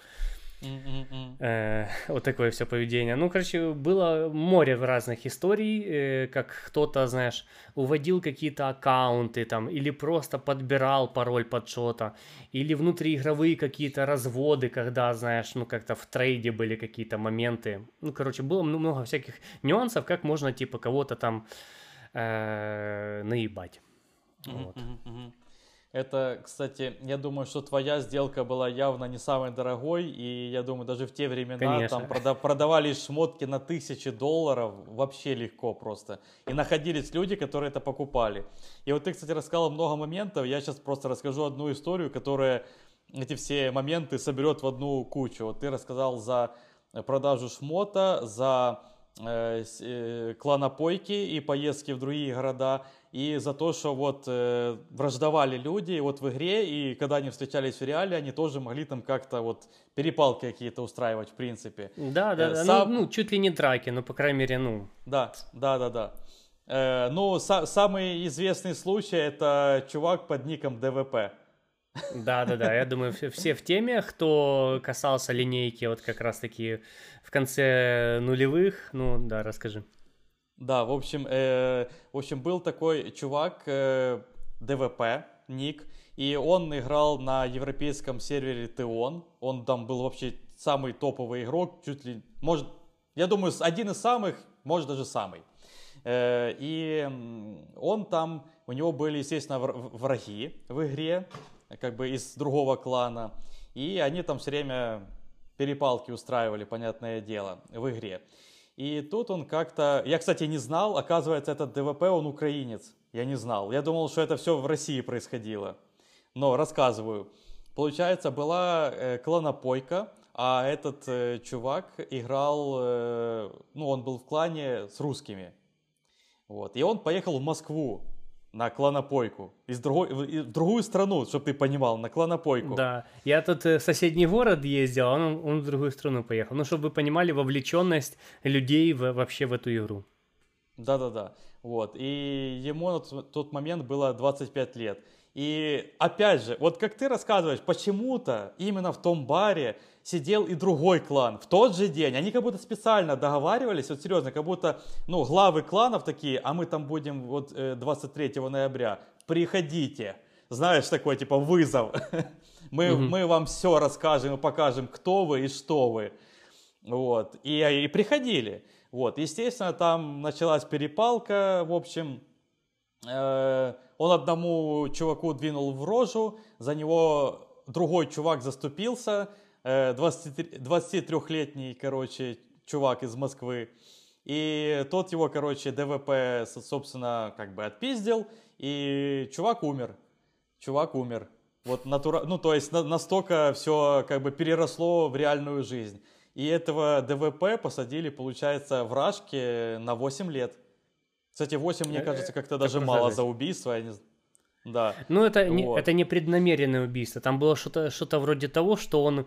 Э, вот такое все поведение. Ну, короче, было море разных историй, э, как кто-то, знаешь, уводил какие-то аккаунты там, или просто подбирал пароль под что-то, или внутриигровые какие-то разводы, когда, знаешь, ну, как-то в трейде были какие-то моменты. Ну, короче, было много всяких нюансов, как можно, типа, кого-то там э, наебать. Вот.
Это, кстати, я думаю, что твоя сделка была явно не самой дорогой, и я думаю, даже в те времена Конечно. там прода- продавали шмотки на тысячи долларов вообще легко просто. И находились люди, которые это покупали. И вот ты, кстати, рассказал много моментов, я сейчас просто расскажу одну историю, которая эти все моменты соберет в одну кучу. Вот ты рассказал за продажу шмота, за кланопойки и поездки в другие города и за то, что вот э, враждовали люди вот в игре, и когда они встречались в реале, они тоже могли там как-то вот перепалки какие-то устраивать, в принципе.
Да, да, э, да, сам... ну, ну, чуть ли не драки, но, по крайней мере, ну...
Да, да, да, да. Э, ну, са- самый известный случай, это чувак под ником ДВП.
Да, да, да. Я думаю, все в теме, кто касался линейки, вот как раз-таки в конце нулевых. Ну, да, расскажи.
Да, в общем, э, в общем, был такой чувак, э, ДВП, ник, и он играл на европейском сервере Теон. Он там был вообще самый топовый игрок, чуть ли, может, я думаю, один из самых, может даже самый. Э, и он там, у него были, естественно, враги в игре, как бы из другого клана. И они там все время перепалки устраивали, понятное дело, в игре. И тут он как-то... Я, кстати, не знал, оказывается, этот ДВП, он украинец. Я не знал. Я думал, что это все в России происходило. Но рассказываю. Получается, была э, кланопойка, а этот э, чувак играл... Э, ну, он был в клане с русскими. Вот. И он поехал в Москву на кланопойку. Из другой, в другую страну, чтобы ты понимал, на кланопойку.
Да, я тут э, в соседний город ездил, а он, он в другую страну поехал. Ну, чтобы вы понимали вовлеченность людей в, вообще в эту игру.
Да-да-да, вот. И ему на тот момент было 25 лет. И опять же, вот как ты рассказываешь, почему-то именно в том баре сидел и другой клан в тот же день. Они как будто специально договаривались, вот серьезно, как будто, ну, главы кланов такие, а мы там будем вот 23 э, ноября, приходите. Знаешь, такой типа вызов. мы, угу. мы вам все расскажем и покажем, кто вы и что вы. Вот. И, и приходили. Вот. Естественно, там началась перепалка, в общем, он одному чуваку двинул в рожу, за него другой чувак заступился, 23-летний, э, короче, чувак из Москвы. И тот его, короче, ДВП, собственно, как бы отпиздил, и чувак умер. Чувак умер. Вот натура... Ну, то есть на- настолько все как бы переросло в реальную жизнь. И этого ДВП посадили, получается, в Рашке на 8 лет. Кстати, 8, мне
Э,
кажется, как-то
так
даже мало за убийство. Я не... Да.
Ну, это, не,
Вот.
это не преднамеренное убийство. Там было что-то что вроде того, что он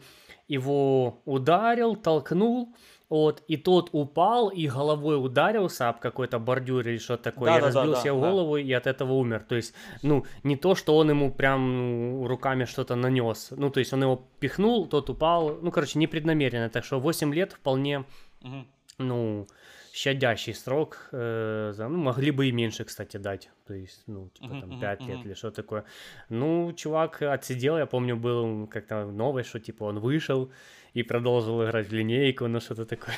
его ударил, толкнул, вот, и тот упал и головой ударился об какой-то бордюр или что-то такое, и
Да-да-да-да,
разбил себе
да.
голову и от этого умер. То есть, ну, не то, что он ему прям ну, руками что-то нанес. Ну, то есть он его пихнул, тот упал. Ну, короче, непреднамеренно. Так что 8 лет вполне,
Мгм.
ну, щадящий срок. э, за- ну, могли бы и меньше, кстати, дать. То есть, ну, типа там
мгм,
5 лет или что такое. Ну, чувак отсидел, я помню, был как-то новый, что типа он вышел и продолжил играть в линейку, ну что-то такое.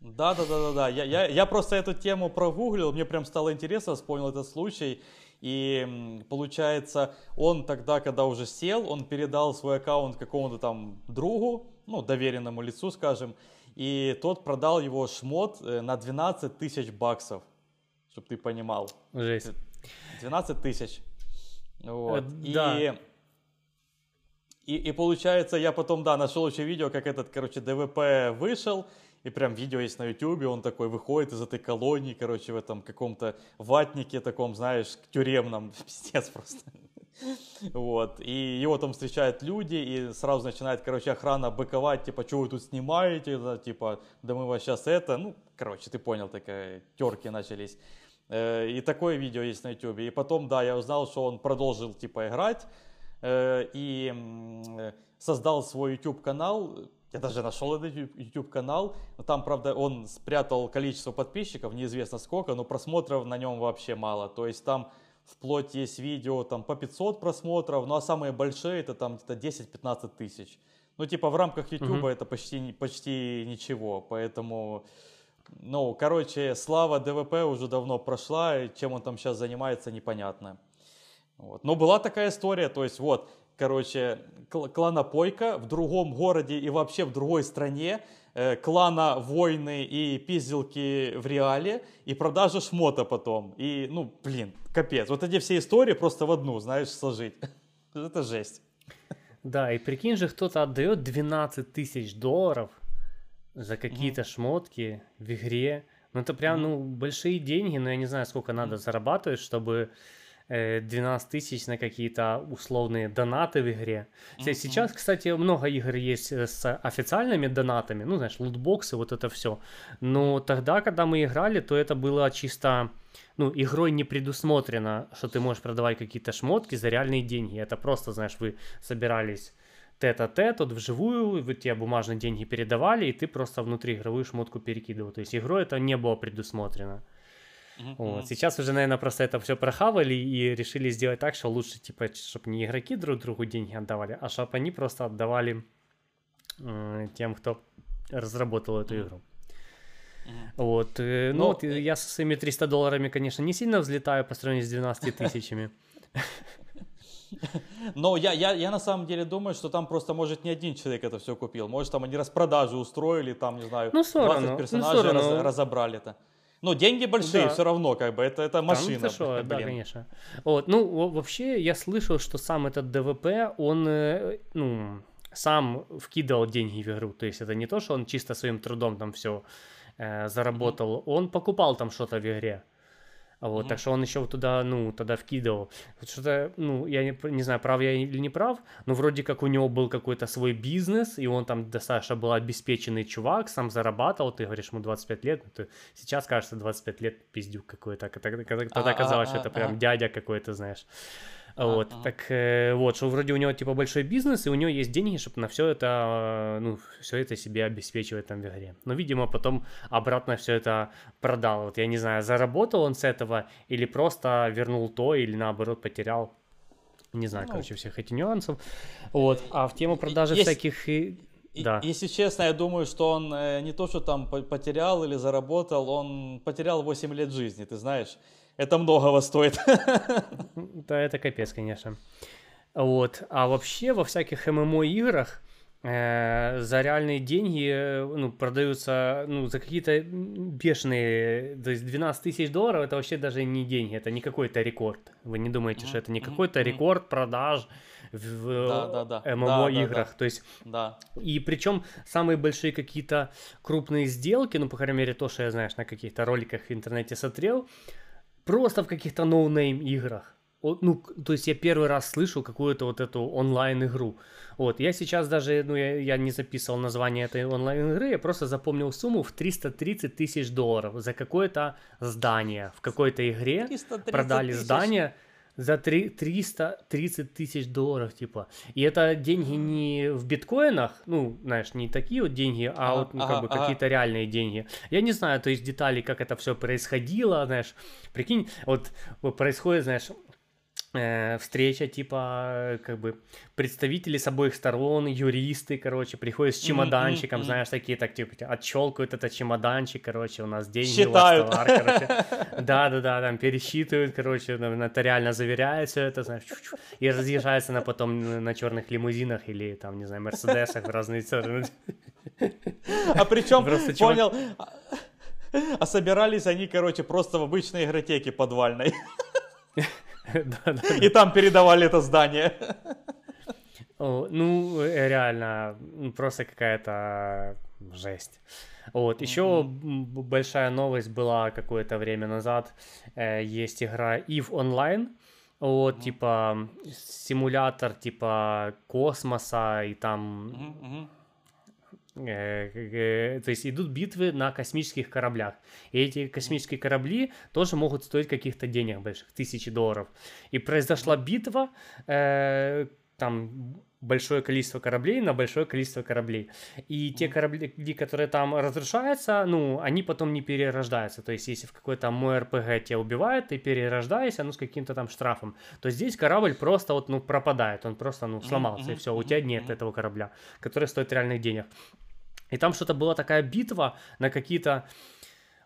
Да, да, да, да, да. Я, я, я просто эту тему прогуглил, мне прям стало интересно, вспомнил этот случай. И получается, он тогда, когда уже сел, он передал свой аккаунт какому-то там другу, ну, доверенному лицу, скажем, и тот продал его шмот э, на 12 тысяч баксов, чтобы ты понимал.
Жесть.
12 тысяч. Вот.
Э, да.
И, и, и получается, я потом, да, нашел еще видео, как этот, короче, ДВП вышел, и прям видео есть на ютубе, он такой выходит из этой колонии, короче, в этом каком-то ватнике таком, знаешь, тюремном, пиздец просто. Вот, и его там встречают люди, и сразу начинает, короче, охрана быковать, типа, что вы тут снимаете, да, типа, да мы вас сейчас это, ну, короче, ты понял, такая, терки начались. Э, И такое видео есть на YouTube. И потом, да, я узнал, что он продолжил, типа, играть э, и э, создал свой YouTube канал. Я даже нашел этот YouTube канал. Но там, правда, он спрятал количество подписчиков, неизвестно сколько, но просмотров на нем вообще мало. То есть там вплоть есть видео там по 500 просмотров, ну а самые большие это там где-то 10-15 тысяч. Ну, типа в рамках YouTube
Мгм.
это почти, почти ничего, поэтому ну, короче, слава ДВП уже давно прошла, и чем он там сейчас занимается, непонятно. Вот. Но была такая история, то есть вот, короче, кл- кланопойка в другом городе и вообще в другой стране, клана войны и пизделки в реале, и продажа шмота потом. И, ну, блин, капец. Вот эти все истории просто в одну, знаешь, сложить. Это жесть.
Да, и прикинь же, кто-то отдает 12 тысяч долларов за какие-то шмотки в игре. Ну, это прям,
Мгм.
ну, большие деньги, но я не знаю, сколько надо зарабатывать, чтобы э, 12 тысяч на какие-то условные донаты в игре.
Мгм.
Сейчас, кстати, много игр есть э, с официальными донатами, ну, знаешь, лутбоксы, вот это все. Но тогда, когда мы играли, то это было чисто, ну, игрой не предусмотрено, что ты можешь продавать какие-то шмотки за реальные деньги. Это просто, знаешь, вы собирались тет-а-тет, вот вживую, вы тебе бумажные деньги передавали, и ты просто внутри игровую шмотку перекидывал. То есть игрой это не было предусмотрено. Вот. Сейчас уже, наверное, просто это все прохавали и решили сделать так, что лучше, типа, чтобы не игроки друг другу деньги отдавали, а чтобы они просто отдавали э, тем, кто разработал эту игру. Вот. э, Ну,
Но,
вот, э, я со своими 300 долларами, конечно, не сильно взлетаю по сравнению с 12 тысячами.
Но я, я, я на самом деле думаю, что там просто, может, не один человек это все купил. Может, там они распродажу устроили, там, не знаю,
Ну, всё
20
равно, ну,
персонажей
равно.
раз- разобрали это. Ну, деньги большие,
Да.
все равно, как бы, это, это
Да,
машина.
шо, да,
блин.
конечно. Вот, ну, во- вообще, я слышал, что сам этот ДВП, он, э, ну, сам вкидывал деньги в игру. То есть это не то, что он чисто своим трудом там все заработал. Он покупал там что-то в игре. А Вот,
Мгм.
так что он еще туда, ну, тогда вкидывал. Вот Что-то, ну, я не, не знаю, прав я или не прав, но вроде как у него был какой-то свой бизнес, и он там достаточно был обеспеченный чувак, сам зарабатывал, ты говоришь, ему 25 лет, ну, ты- сейчас кажется 25 лет пиздюк какой-то, тогда,
А,
казалось, что это
а,
прям
а.
дядя какой-то, знаешь.
А,
вот,
ага.
так э, вот, что вроде у него типа большой бизнес, и у него есть деньги, чтобы на все это, э, ну, все это себе обеспечивать там в игре. Но, видимо, потом обратно все это продал. Вот я не знаю, заработал он с этого или просто вернул то, или наоборот потерял. Не знаю,
Ну,
короче, всех этих нюансов. Вот, а в тему продажи
есть-
всяких... и- Да.
Если честно, я думаю, что он э, не то, что там по- потерял или заработал, он потерял 8 лет жизни, ты знаешь. Это многого стоит.
Да, это капец, конечно. Вот. А вообще во всяких ММО-играх э, за реальные деньги э, ну, продаются ну, за какие-то бешеные, то есть 12 тысяч долларов это вообще даже не деньги, это не какой-то рекорд. Вы не думаете, mm-hmm. что это не какой-то mm-hmm. рекорд продаж в да, да, да. MMO да, играх. Да, да. То есть,
да.
И причем самые большие какие-то крупные сделки, ну, по крайней мере, то, что я, знаешь, на каких-то роликах в интернете смотрел, просто в каких-то no-name играх ну, то есть я первый раз слышу какую-то вот эту онлайн-игру. Вот, я сейчас даже, ну, я, я не записывал название этой онлайн-игры, я просто запомнил сумму в 330 тысяч долларов за какое-то здание. В какой-то игре продали тысяч. здание за 3, 330 тысяч долларов, типа. И это деньги не в биткоинах, ну, знаешь, не такие вот деньги, а ага, вот, ну, ага, как бы ага. какие-то реальные деньги. Я не знаю, то есть детали, как это все происходило, знаешь. Прикинь, вот происходит, знаешь, встреча, типа, как бы, представители с обоих сторон, юристы, короче, приходят с чемоданчиком, mm-hmm, знаешь, такие, так, типа, отщелкивают этот чемоданчик, короче, у нас деньги,
Считают.
у вас товар, короче. Да-да-да, там пересчитывают, короче, нотариально заверяют все это, знаешь, и разъезжаются на потом на черных лимузинах или, там, не знаю, мерседесах в разные стороны.
А причем, понял, а собирались они, короче, просто в обычной игротеке подвальной. И там передавали это здание.
Ну, э, реально, просто какая-то жесть. Вот, еще большая новость была какое-то время назад. Э, есть игра EVE Online. Вот, типа, симулятор, типа, космоса, и там то есть идут битвы на космических кораблях. И эти космические корабли тоже могут стоить каких-то денег больших, тысячи долларов. И произошла битва, э, там большое количество кораблей на большое количество кораблей. И те корабли, которые там разрушаются, ну, они потом не перерождаются. То есть, если в какой-то мой РПГ тебя убивает, ты перерождаешься, ну, с каким-то там штрафом, то здесь корабль просто вот, ну, пропадает, он просто, ну, сломался, и все, у тебя нет этого корабля, который стоит реальных денег. И там что-то была такая битва на какие-то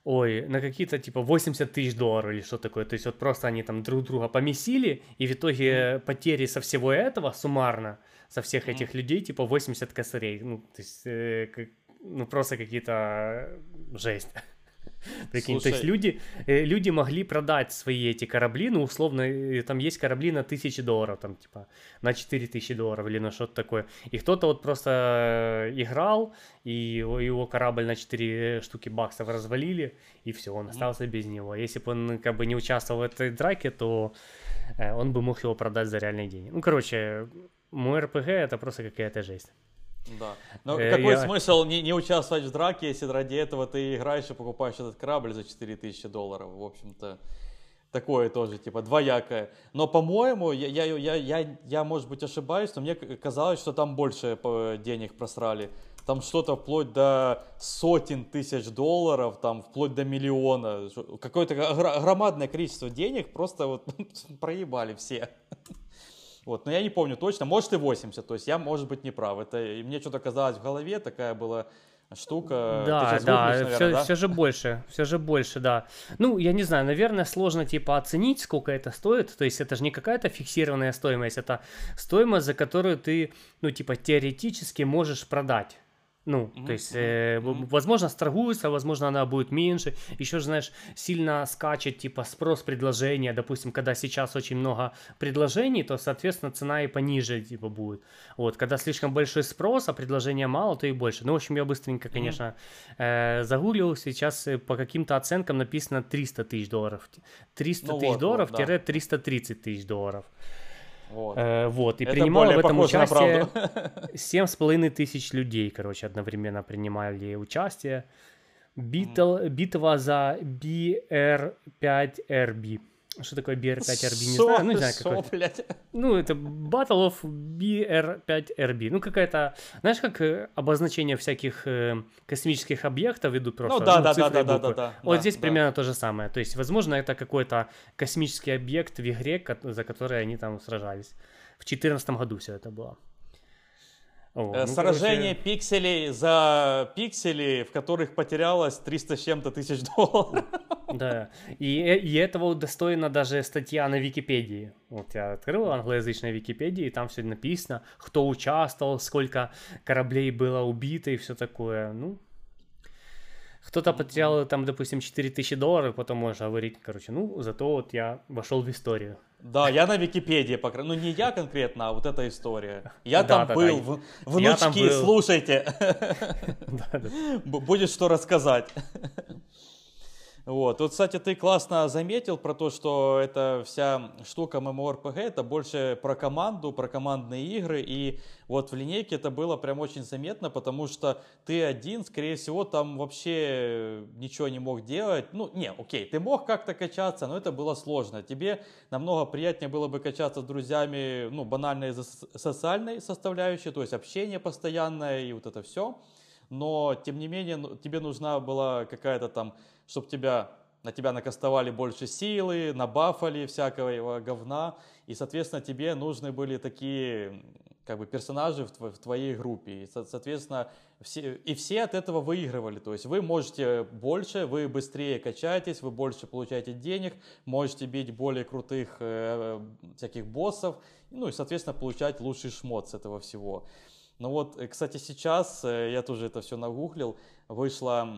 ой, на какие-то типа 80 тысяч долларов или что такое. То есть вот просто они там друг друга помесили, и в итоге потери со всего этого суммарно, со всех этих людей, типа 80 косарей. Ну, то есть, э, как, ну просто какие-то жесть. Прикинь, Слушай... то есть люди, э, люди могли продать свои эти корабли, ну, условно, э, там есть корабли на тысячи долларов, там, типа, на 4 тысячи долларов или на что-то такое. И кто-то вот просто э, играл, и его, его корабль на 4 штуки баксов развалили, и все, он остался mm-hmm. без него. Если бы он как бы не участвовал в этой драке, то он бы мог его продать за реальные деньги. Ну, короче, мой РПГ это просто какая-то жесть.
Да. Но э, какой я... смысл не, не участвовать в драке, если ради этого ты играешь и покупаешь этот корабль за 4000 долларов? В общем-то, такое тоже, типа, двоякое. Но, по-моему, я, я, я, я, я, может быть, ошибаюсь, но мне казалось, что там больше денег просрали. Там что-то вплоть до сотен тысяч долларов, там вплоть до миллиона. Какое-то громадное количество денег просто вот проебали все. Вот, но я не помню точно, может и 80, то есть я, может быть, не прав. Это мне что-то казалось в голове, такая была штука.
Да, да, наверное, все, да, все же больше, все же больше, да. Ну, я не знаю, наверное, сложно типа оценить, сколько это стоит. То есть это же не какая-то фиксированная стоимость, это стоимость, за которую ты, ну, типа, теоретически можешь продать. Ну, mm-hmm. то есть, э, mm-hmm. возможно, сторгуется, возможно, она будет меньше. Еще же, знаешь, сильно скачет, типа, спрос предложения. Допустим, когда сейчас очень много предложений, то, соответственно, цена и пониже, типа, будет. Вот, когда слишком большой спрос, а предложения мало, то и больше. Ну, в общем, я быстренько, конечно, mm-hmm. э, загуглил. Сейчас э, по каким-то оценкам написано 300 тысяч долларов. 300 ну, тысяч вот, долларов вот, да. 330 тысяч долларов. Вот. Э, вот. И Это принимало в этом участие 7,5 тысяч людей, короче, одновременно принимали участие. Битл, mm. Битва за BR5RB. Что такое BR5RB, не знаю. Ну, не знаю, какой. Ну, это Battle of BR5RB. Ну, какая-то... Знаешь, как э, обозначение всяких э, космических объектов идут просто?
Ну, да, ну, да, да, да, да, да, да.
Вот здесь примерно то же самое. То есть, возможно, это какой-то космический объект в игре, за который они там сражались. В 2014 году все это было.
О, э, ну, Сражение короче... пикселей за пиксели, в которых потерялось 300 с чем-то тысяч долларов.
Да, и, э, и этого достойна даже статья на Википедии. Вот я открыл англоязычной Википедии, и там все написано, кто участвовал, сколько кораблей было убито и все такое. Ну, кто-то потерял там, допустим, 4000 долларов, потом можно говорить, короче, ну, зато вот я вошел в историю.
Да, я на Википедии, покр... ну не я конкретно, а вот эта история. Я да, там да, был, да. внучки, там был. слушайте, будет что рассказать. Вот. Тут, кстати, ты классно заметил про то, что эта вся штука MMORPG, это больше про команду, про командные игры, и вот в линейке это было прям очень заметно, потому что ты один, скорее всего, там вообще ничего не мог делать. Ну, не, окей, ты мог как-то качаться, но это было сложно. Тебе намного приятнее было бы качаться с друзьями, ну, банально из-за социальной составляющей, то есть общение постоянное и вот это все. Но, тем не менее, ну, тебе нужна была какая-то там чтобы тебя, на тебя накастовали больше силы, набафали всякого говна, и, соответственно, тебе нужны были такие как бы персонажи в, тво, в твоей группе. И, соответственно, все, и все от этого выигрывали. То есть вы можете больше, вы быстрее качаетесь, вы больше получаете денег, можете бить более крутых э, всяких боссов, ну и, соответственно, получать лучший шмот с этого всего. Ну вот, э, кстати, сейчас, э, я тоже это все нагуглил, вышла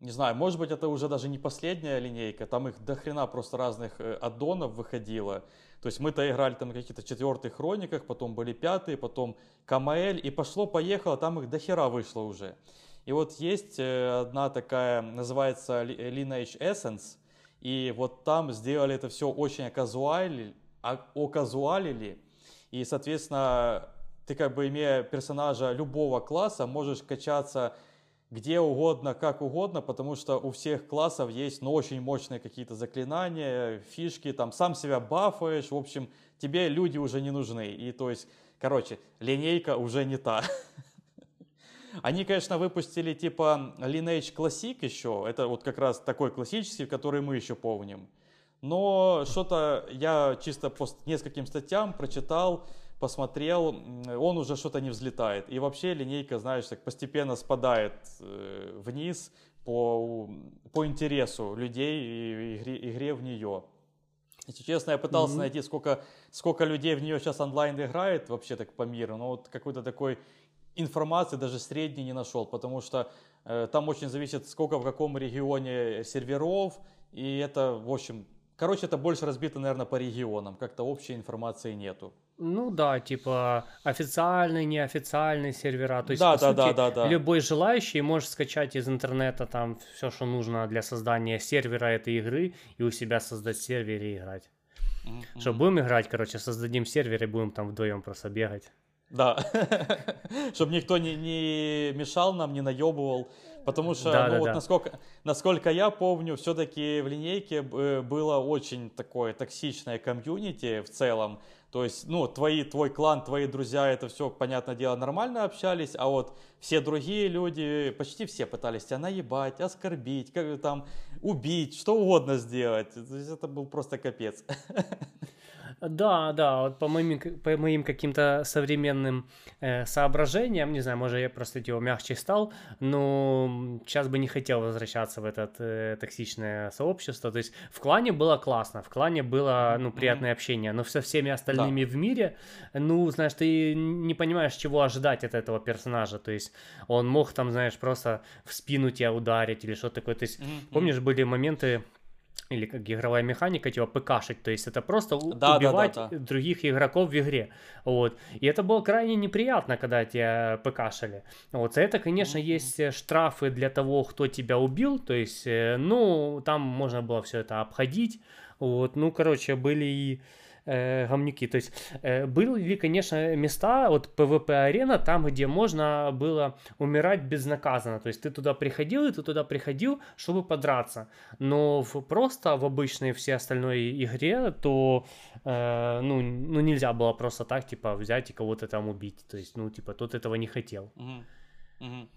не знаю, может быть, это уже даже не последняя линейка, там их до хрена просто разных э, аддонов выходило. То есть мы-то играли там какие-то четвертых хрониках, потом были пятые, потом КМЛ, и пошло-поехало, там их до хера вышло уже. И вот есть одна такая, называется Lineage Essence, и вот там сделали это все очень оказуалили, оказуалили, и, соответственно, ты как бы имея персонажа любого класса, можешь качаться где угодно, как угодно, потому что у всех классов есть ну, очень мощные какие-то заклинания, фишки, там сам себя бафаешь, в общем, тебе люди уже не нужны. И то есть, короче, линейка уже не та. Они, конечно, выпустили типа Lineage Classic еще, это вот как раз такой классический, который мы еще помним. Но что-то я чисто по нескольким статьям прочитал, посмотрел, он уже что-то не взлетает. И вообще линейка, знаешь, так постепенно спадает э, вниз по, по интересу людей и игре, игре в нее. Если честно, я пытался mm-hmm. найти, сколько, сколько людей в нее сейчас онлайн играет вообще так по миру, но вот какой-то такой информации даже средней не нашел, потому что э, там очень зависит, сколько в каком регионе серверов, и это, в общем, короче, это больше разбито, наверное, по регионам, как-то общей информации нету.
Ну да, типа официальные, неофициальные сервера. То есть,
да,
по
да,
сути,
да, да, да.
любой желающий может скачать из интернета там все, что нужно для создания сервера этой игры, и у себя создать сервер и играть. Mm-hmm. Что, будем играть, короче, создадим сервер и будем там вдвоем просто бегать.
Да, чтобы никто не, не мешал нам, не наебывал. Потому что, да, ну да, вот да. Насколько, насколько я помню, все-таки в линейке было очень такое токсичное комьюнити в целом. То есть, ну, твои, твой клан, твои друзья, это все, понятное дело, нормально общались, а вот все другие люди, почти все пытались тебя наебать, оскорбить, как там, убить, что угодно сделать. То есть это был просто капец.
Да, да, вот по моим, по моим каким-то современным э, соображениям, не знаю, может я просто его мягче стал, но сейчас бы не хотел возвращаться в это э, токсичное сообщество. То есть в клане было классно, в клане было, ну, приятное mm-hmm. общение, но со всеми остальными да. в мире, ну, знаешь, ты не понимаешь, чего ожидать от этого персонажа. То есть он мог там, знаешь, просто в спину тебя ударить или что такое. То есть, mm-hmm. помнишь, были моменты, или как игровая механика, типа ПКшить, то есть это просто да, убивать да, да, да. других игроков в игре, вот, и это было крайне неприятно, когда тебя ПКшили, вот, за это, конечно, mm-hmm. есть э, штрафы для того, кто тебя убил, то есть, э, ну, там можно было все это обходить, вот, ну, короче, были и э, гомнюки. То есть э, были, конечно, места, вот PvP-арена, там, где можно было умирать безнаказанно. То есть ты туда приходил, и ты туда приходил, чтобы подраться. Но в, просто в обычной всей остальной игре, то э, ну, ну нельзя было просто так, типа, взять и кого-то там убить. То есть, ну, типа, тот этого не хотел.
Угу. Угу.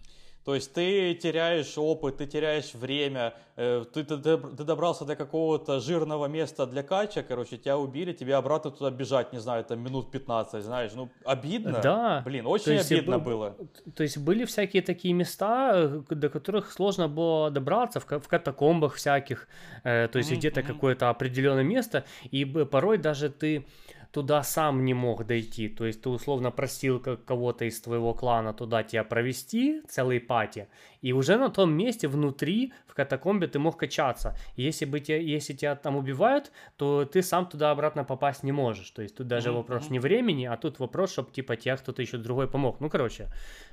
То есть ты теряешь опыт, ты теряешь время, э, ты, ты, ты добрался до какого-то жирного места для кача, короче, тебя убили, тебе обратно туда бежать, не знаю, там минут 15, знаешь, ну обидно.
Да.
Блин, очень
есть,
обидно
б-
было.
То есть были всякие такие места, э, до которых сложно было добраться, в, в катакомбах всяких, э, то есть
Мгм,
где-то какое-то определенное место, и порой даже ты туда сам не мог дойти, то есть ты условно просил ко- кого-то из твоего клана туда тебя провести, целый пати, и уже на том месте внутри, в катакомбе ты мог качаться. И Если, бы тебя, если тебя там убивают, то ты сам туда обратно попасть не можешь. То есть тут даже
Мгм,
вопрос не времени, а тут вопрос, чтобы типа тебе кто-то еще другой помог. Ну, короче,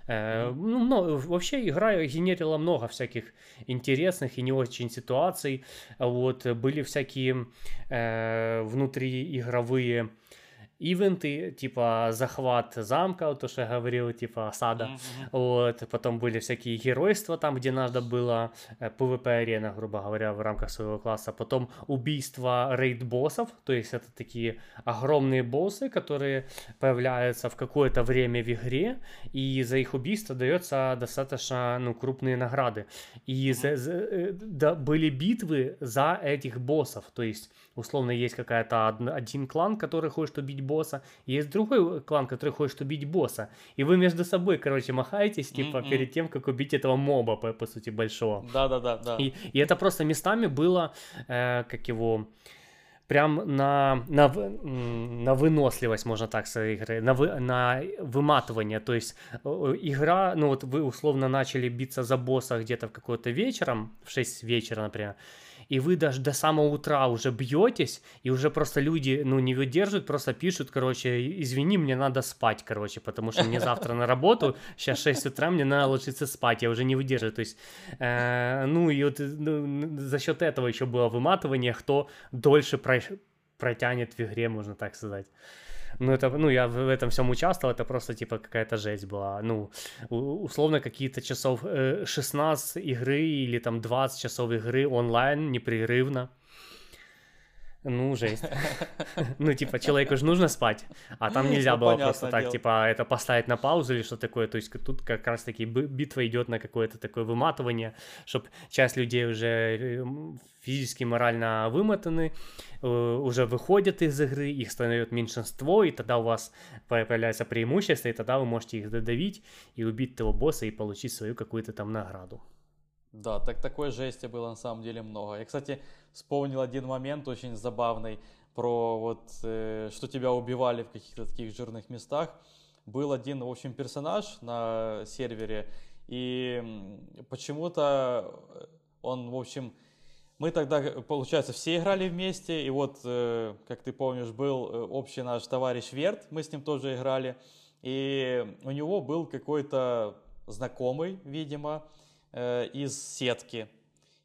э, ну, мно- вообще игра генерила много всяких интересных и не очень ситуаций. Вот, были всякие э, внутриигровые ивенты, типа захват замка, вот то, что я говорил, типа осада.
Мгм.
Вот, потом были всякие геройства там, где надо было э, PvP-арена, грубо говоря, в рамках своего класса. Потом убийство рейд-боссов, то есть это такие огромные боссы, которые появляются в какое-то время в игре, и за их убийство дается достаточно ну, крупные награды. И за- за- э, да, были битвы за этих боссов, то есть условно есть какая-то один клан, который хочет убить босса, есть другой клан, который хочет убить босса, и вы между собой, короче, махаетесь, типа,
Мгм.
перед тем, как убить этого моба, по, по сути, большого.
Да-да-да, да.
И, и это просто местами было, э, как его, прям на, на, на выносливость, можно так сказать, игры, на, вы, на выматывание. То есть э, э, игра, ну вот вы условно начали биться за босса где-то в какой-то вечером, в 6 вечера, например, и вы даже до самого утра уже бьетесь, и уже просто люди, ну, не выдерживают, просто пишут, короче, извини, мне надо спать, короче, потому что мне завтра на работу, сейчас 6 утра, мне надо ложиться спать, я уже не выдерживаю, то есть, э, ну, и вот ну, за счет этого еще было выматывание, кто дольше про- протянет в игре, можно так сказать. Ну, это, ну, я в этом всем участвовал, это просто, типа, какая-то жесть была. Ну, условно, какие-то часов э, 16 игры или там 20 часов игры онлайн непрерывно. Ну, жесть. Ну, типа, человеку же нужно спать, а там нельзя
Ну,
было
понятное
просто так, типа, это поставить на паузу или что такое. То есть тут как раз-таки битва идет на какое-то такое выматывание, чтобы часть людей уже э, физически, морально вымотаны, э, уже выходят из игры, их становится меньшинство, и тогда у вас по- появляется преимущество, и тогда вы можете их додавить и убить того босса и получить свою какую-то там награду.
Да, так такой жести было на самом деле много. Я, кстати, вспомнил один момент очень забавный про вот, э, что тебя убивали в каких-то таких жирных местах. Был один, в общем, персонаж на сервере, и почему-то э, он, в общем, мы тогда, э, получается, все играли вместе, и вот, э, как ты помнишь, был э, общий наш товарищ Верт, мы с ним тоже играли, и у него был какой-то знакомый, видимо, из сетки.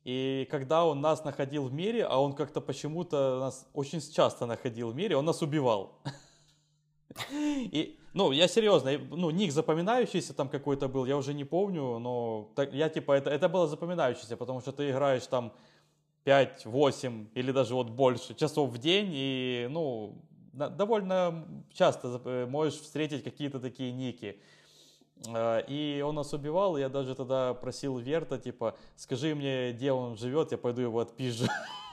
И когда он нас находил в мире, а он как-то почему-то нас очень часто находил в мире, он нас убивал. И, ну, я серьезно, ну, ник запоминающийся там какой-то был, я уже не помню, но так, я типа, это, это было запоминающееся, потому что ты играешь там 5, 8 или даже вот больше часов в день, и, ну, довольно часто э, можешь встретить какие-то такие ники. Э, И он нас убивал, я даже тогда просил Верта, типа, скажи мне, где он живет, я пойду его отпизжу.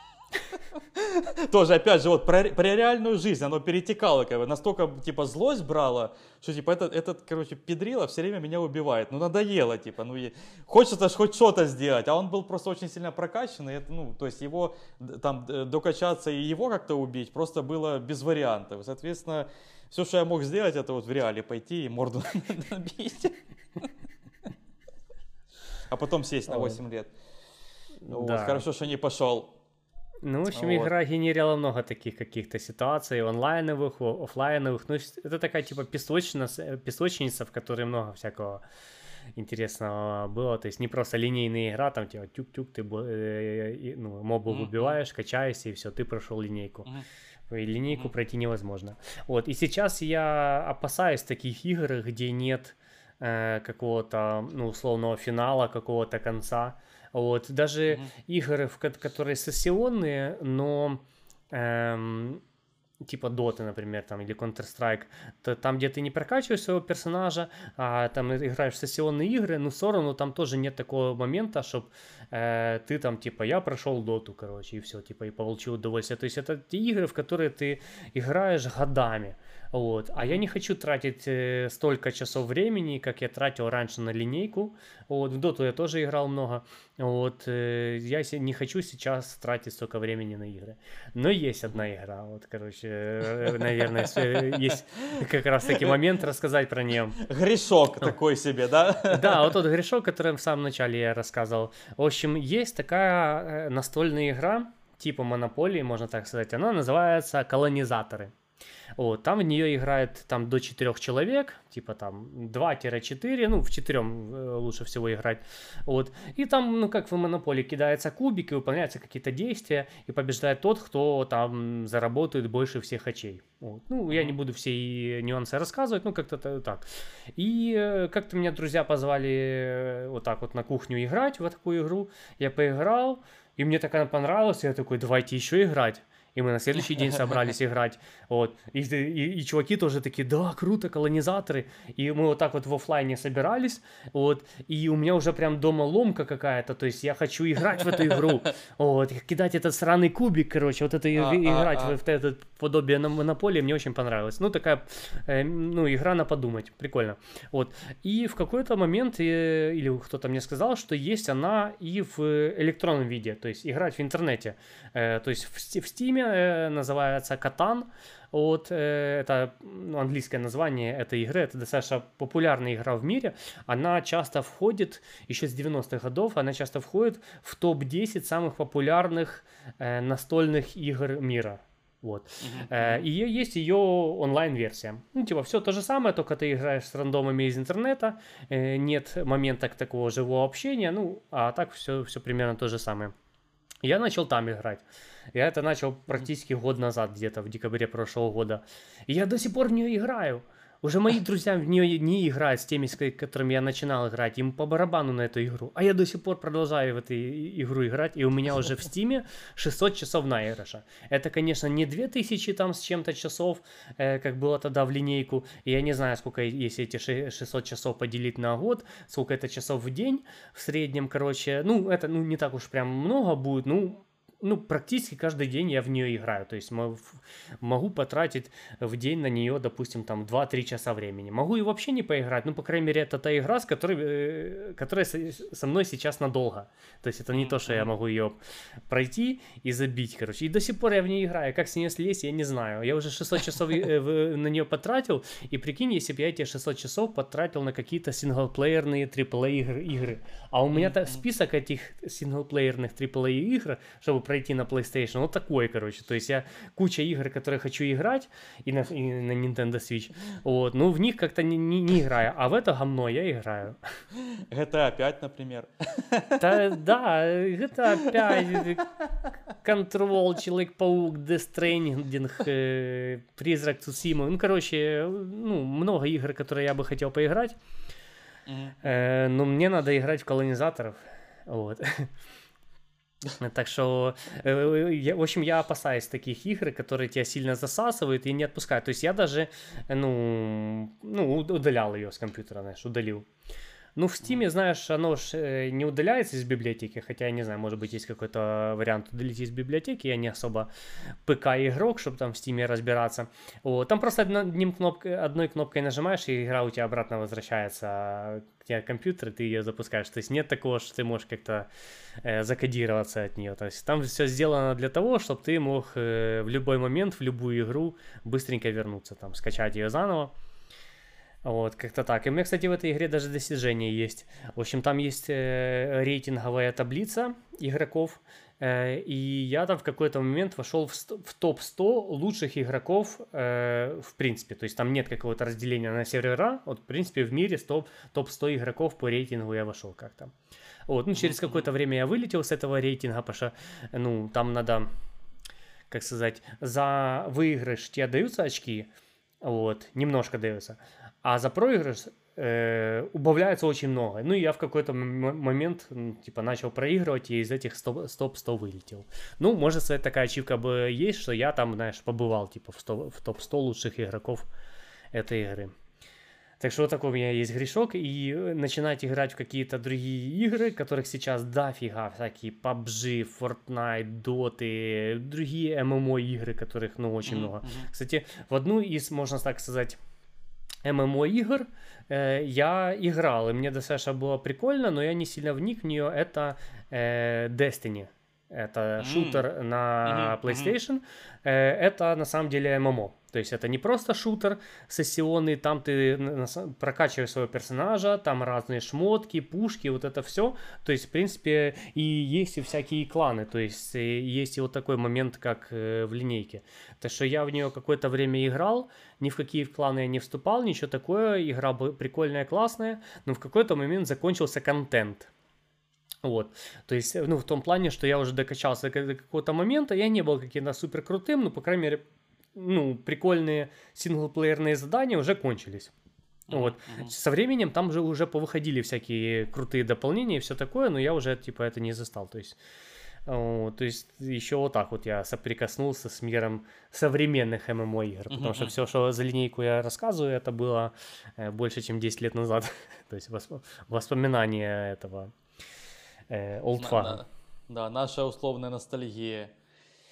Тоже, опять же, вот про, про реальную жизнь, оно перетекало, как бы, настолько, типа, злость брала, что, типа, этот, этот короче, педрила все время меня убивает, ну, надоело, типа, ну, и хочется ж хоть что-то сделать, а он был просто очень сильно прокачанный, это, ну, то есть его, там, докачаться и его как-то убить просто было без вариантов, соответственно, все, что я мог сделать, это вот в реале пойти и морду набить. А потом сесть на
Ой.
8 лет. Вот, хорошо, что не пошел.
Ну, в общем,
Вот.
игра генерила много таких каких-то ситуаций, онлайновых, о- оффлайновых. Ну, это такая, типа, песочница, э, песочница, в которой много всякого интересного было. То есть не просто линейная игра, там, типа, тюк-тюк, ты э, ну, мобов
Мгм,
убиваешь, качаешься, и все, ты прошел линейку. И линейку
Мгм.
пройти невозможно. Вот, и сейчас я опасаюсь таких игр, где нет э, какого-то, ну, условного финала, какого-то конца. Вот, даже
Мгм.
игры, которые сессионные, но эм, типа Доты, например, там, или Counter-Strike, то там, где ты не прокачиваешь своего персонажа, а там играешь в сессионные игры, ну, все равно там тоже нет такого момента, чтобы э, ты там, типа, я прошел Доту, короче, и все, типа, и получил удовольствие. То есть это те игры, в которые ты играешь годами. Вот. А я не хочу тратить э, столько часов времени, как я тратил раньше на линейку. Вот. В доту я тоже играл много. Вот. Э, я не хочу сейчас тратить столько времени на игры. Но есть одна игра. Вот, короче, э, наверное, есть как раз таки момент рассказать про нее.
Грешок такой себе, да?
Да, вот тот грешок, который в самом начале я рассказывал. В общем, есть такая настольная игра, типа монополии, можно так сказать. Она называется «Колонизаторы». Вот, там в нее играет там до 4 человек, типа там 2-4, ну, в четырем э, лучше всего играть. Вот. И там, ну, как в Монополии, кидаются кубики, выполняются какие-то действия, и побеждает тот, кто там заработает больше всех очей. Вот. Ну, я не буду все нюансы рассказывать, ну, как-то так. И э, как-то меня друзья позвали э, вот так вот на кухню играть в такую игру. Я поиграл, и мне так она понравилась, я такой, давайте еще играть и мы на следующий день собрались играть, вот, и, и, и чуваки тоже такие, да, круто, колонизаторы, и мы вот так вот в офлайне собирались, вот, и у меня уже прям дома ломка какая-то, то есть я хочу играть в эту игру, вот, кидать этот сраный кубик, короче, вот это а, играть а, в это подобие на монополии мне очень понравилось, ну, такая, э, ну, игра на подумать, прикольно, вот, и в какой-то момент, э, или кто-то мне сказал, что есть она и в электронном виде, то есть играть в интернете, э, то есть в, в Steam э, называется Катан. Вот это ну, английское название этой игры. Это достаточно популярная игра в мире. Она часто входит, еще с 90-х годов, она часто входит в топ-10 самых популярных э, настольных игр мира. Вот. Uh-huh. И есть ее онлайн-версия. Ну, типа, все то же самое, только ты играешь с рандомами из интернета, нет момента такого живого общения, ну, а так все, все примерно то же самое. Я начал там играть. Я это начал практически год назад, где-то в декабре прошлого года. И я до сих пор в нее играю. Уже мои друзья в нее не играют с теми, с которыми я начинал играть. Им по барабану на эту игру. А я до сих пор продолжаю в эту игру играть. И у меня уже в стиме 600 часов наигрыша. Это, конечно, не 2000 там с чем-то часов, э, как было тогда в линейку. И я не знаю, сколько, если эти 600 часов поделить на год, сколько это часов в день в среднем, короче. Ну, это ну, не так уж прям много будет. Ну, ну, практически каждый день я в нее играю. То есть могу потратить в день на нее, допустим, там 2-3 часа времени. Могу и вообще не поиграть. Ну, по крайней мере, это та игра, с которой, э, которая со мной сейчас надолго. То есть это не то, что я могу ее пройти и забить, короче. И до сих пор я в ней играю. Как с нее слезть, я не знаю. Я уже 600 часов э, на нее потратил. И прикинь, если бы я эти 600 часов потратил на какие-то синглплеерные AAA игры. А у меня список этих синглплеерных AAA игр, чтобы пройти на PlayStation. Вот такой, короче. То есть я куча игр, которые хочу играть, и на, и на Nintendo Switch. Вот, ну в них как-то не, не, не играю. А в это говно я играю.
GTA 5, например.
Да, да, GTA 5, Control, Человек-паук, Death Stranding, э, Призрак Цусима. Ну, короче, ну, много игр, которые я бы хотел поиграть. Mm-hmm. но мне надо играть в колонизаторов. Вот. Так что, э, в общем, я опасаюсь таких игр, которые тебя сильно засасывают и не отпускают. То есть я даже, ну, ну удалял ее с компьютера, знаешь, удалил. Ну, в Steam, знаешь, оно же э, не удаляется из библиотеки, хотя, я не знаю, может быть, есть какой-то вариант удалить из библиотеки, я не особо ПК-игрок, чтобы там в Steam разбираться. Вот. Там просто одним кнопкой, одной кнопкой нажимаешь, и игра у тебя обратно возвращается к тебе компьютер, ты ее запускаешь. То есть нет такого, что ты можешь как-то э, закодироваться от нее. То есть там все сделано для того, чтобы ты мог э, в любой момент, в любую игру быстренько вернуться, там, скачать ее заново. Вот, как-то так. И у меня, кстати, в этой игре даже достижения есть. В общем, там есть э, рейтинговая таблица игроков, и я там в какой-то момент вошел в, в топ-100 лучших игроков э, в принципе. То есть там нет какого-то разделения на сервера. Вот, в принципе, в мире топ, топ-100 игроков по рейтингу я вошел как-то. Вот, ну, через какое-то время я вылетел с этого рейтинга, потому что, ну, там надо, как сказать, за выигрыш тебе даются очки, вот, немножко даются, а за проигрыш э, убавляется очень много. Ну, и я в какой-то момент, типа, начал проигрывать, и из этих стоп-100 вылетел. Ну, может, сказать, такая ачивка бы есть, что я там, знаешь, побывал, типа, в, в топ-100 лучших игроков этой игры. Так что вот такой у меня есть грешок, и э, начинать играть в какие-то другие игры, которых сейчас дофига, всякие PUBG, Fortnite, Dota, другие ММО игры, которых, ну, очень mm-hmm. много. Кстати, в одну из, можно так сказать, ММО игр э, я играл, и мне достаточно было прикольно, но я не сильно вник в нее, это э, Destiny. Это mm-hmm. шутер на mm-hmm. PlayStation. Mm-hmm. Это на самом деле ММО. То есть это не просто шутер сессионный, там ты прокачиваешь своего персонажа, там разные шмотки, пушки, вот это все. То есть, в принципе, и есть и всякие кланы, то есть есть и вот такой момент, как э, в линейке. Так что я в нее какое-то время играл, ни в какие кланы я не вступал, ничего такое, игра прикольная, классная, но в какой-то момент закончился контент. Вот, то есть, ну, в том плане, что я уже докачался до какого-то момента, я не был каким-то супер крутым, но, по крайней мере, ну, прикольные синглплеерные задания уже кончились. Вот. Mm-hmm. Со временем там же уже повыходили всякие крутые дополнения и все такое, но я уже типа это не застал. То есть, о, то есть еще вот так вот я соприкоснулся с миром современных ММО игр, потому mm-hmm. что все, что за линейку я рассказываю, это было э, больше, чем 10 лет назад. то есть восп- воспоминания этого э, олдфага.
Да, да, наша условная ностальгия.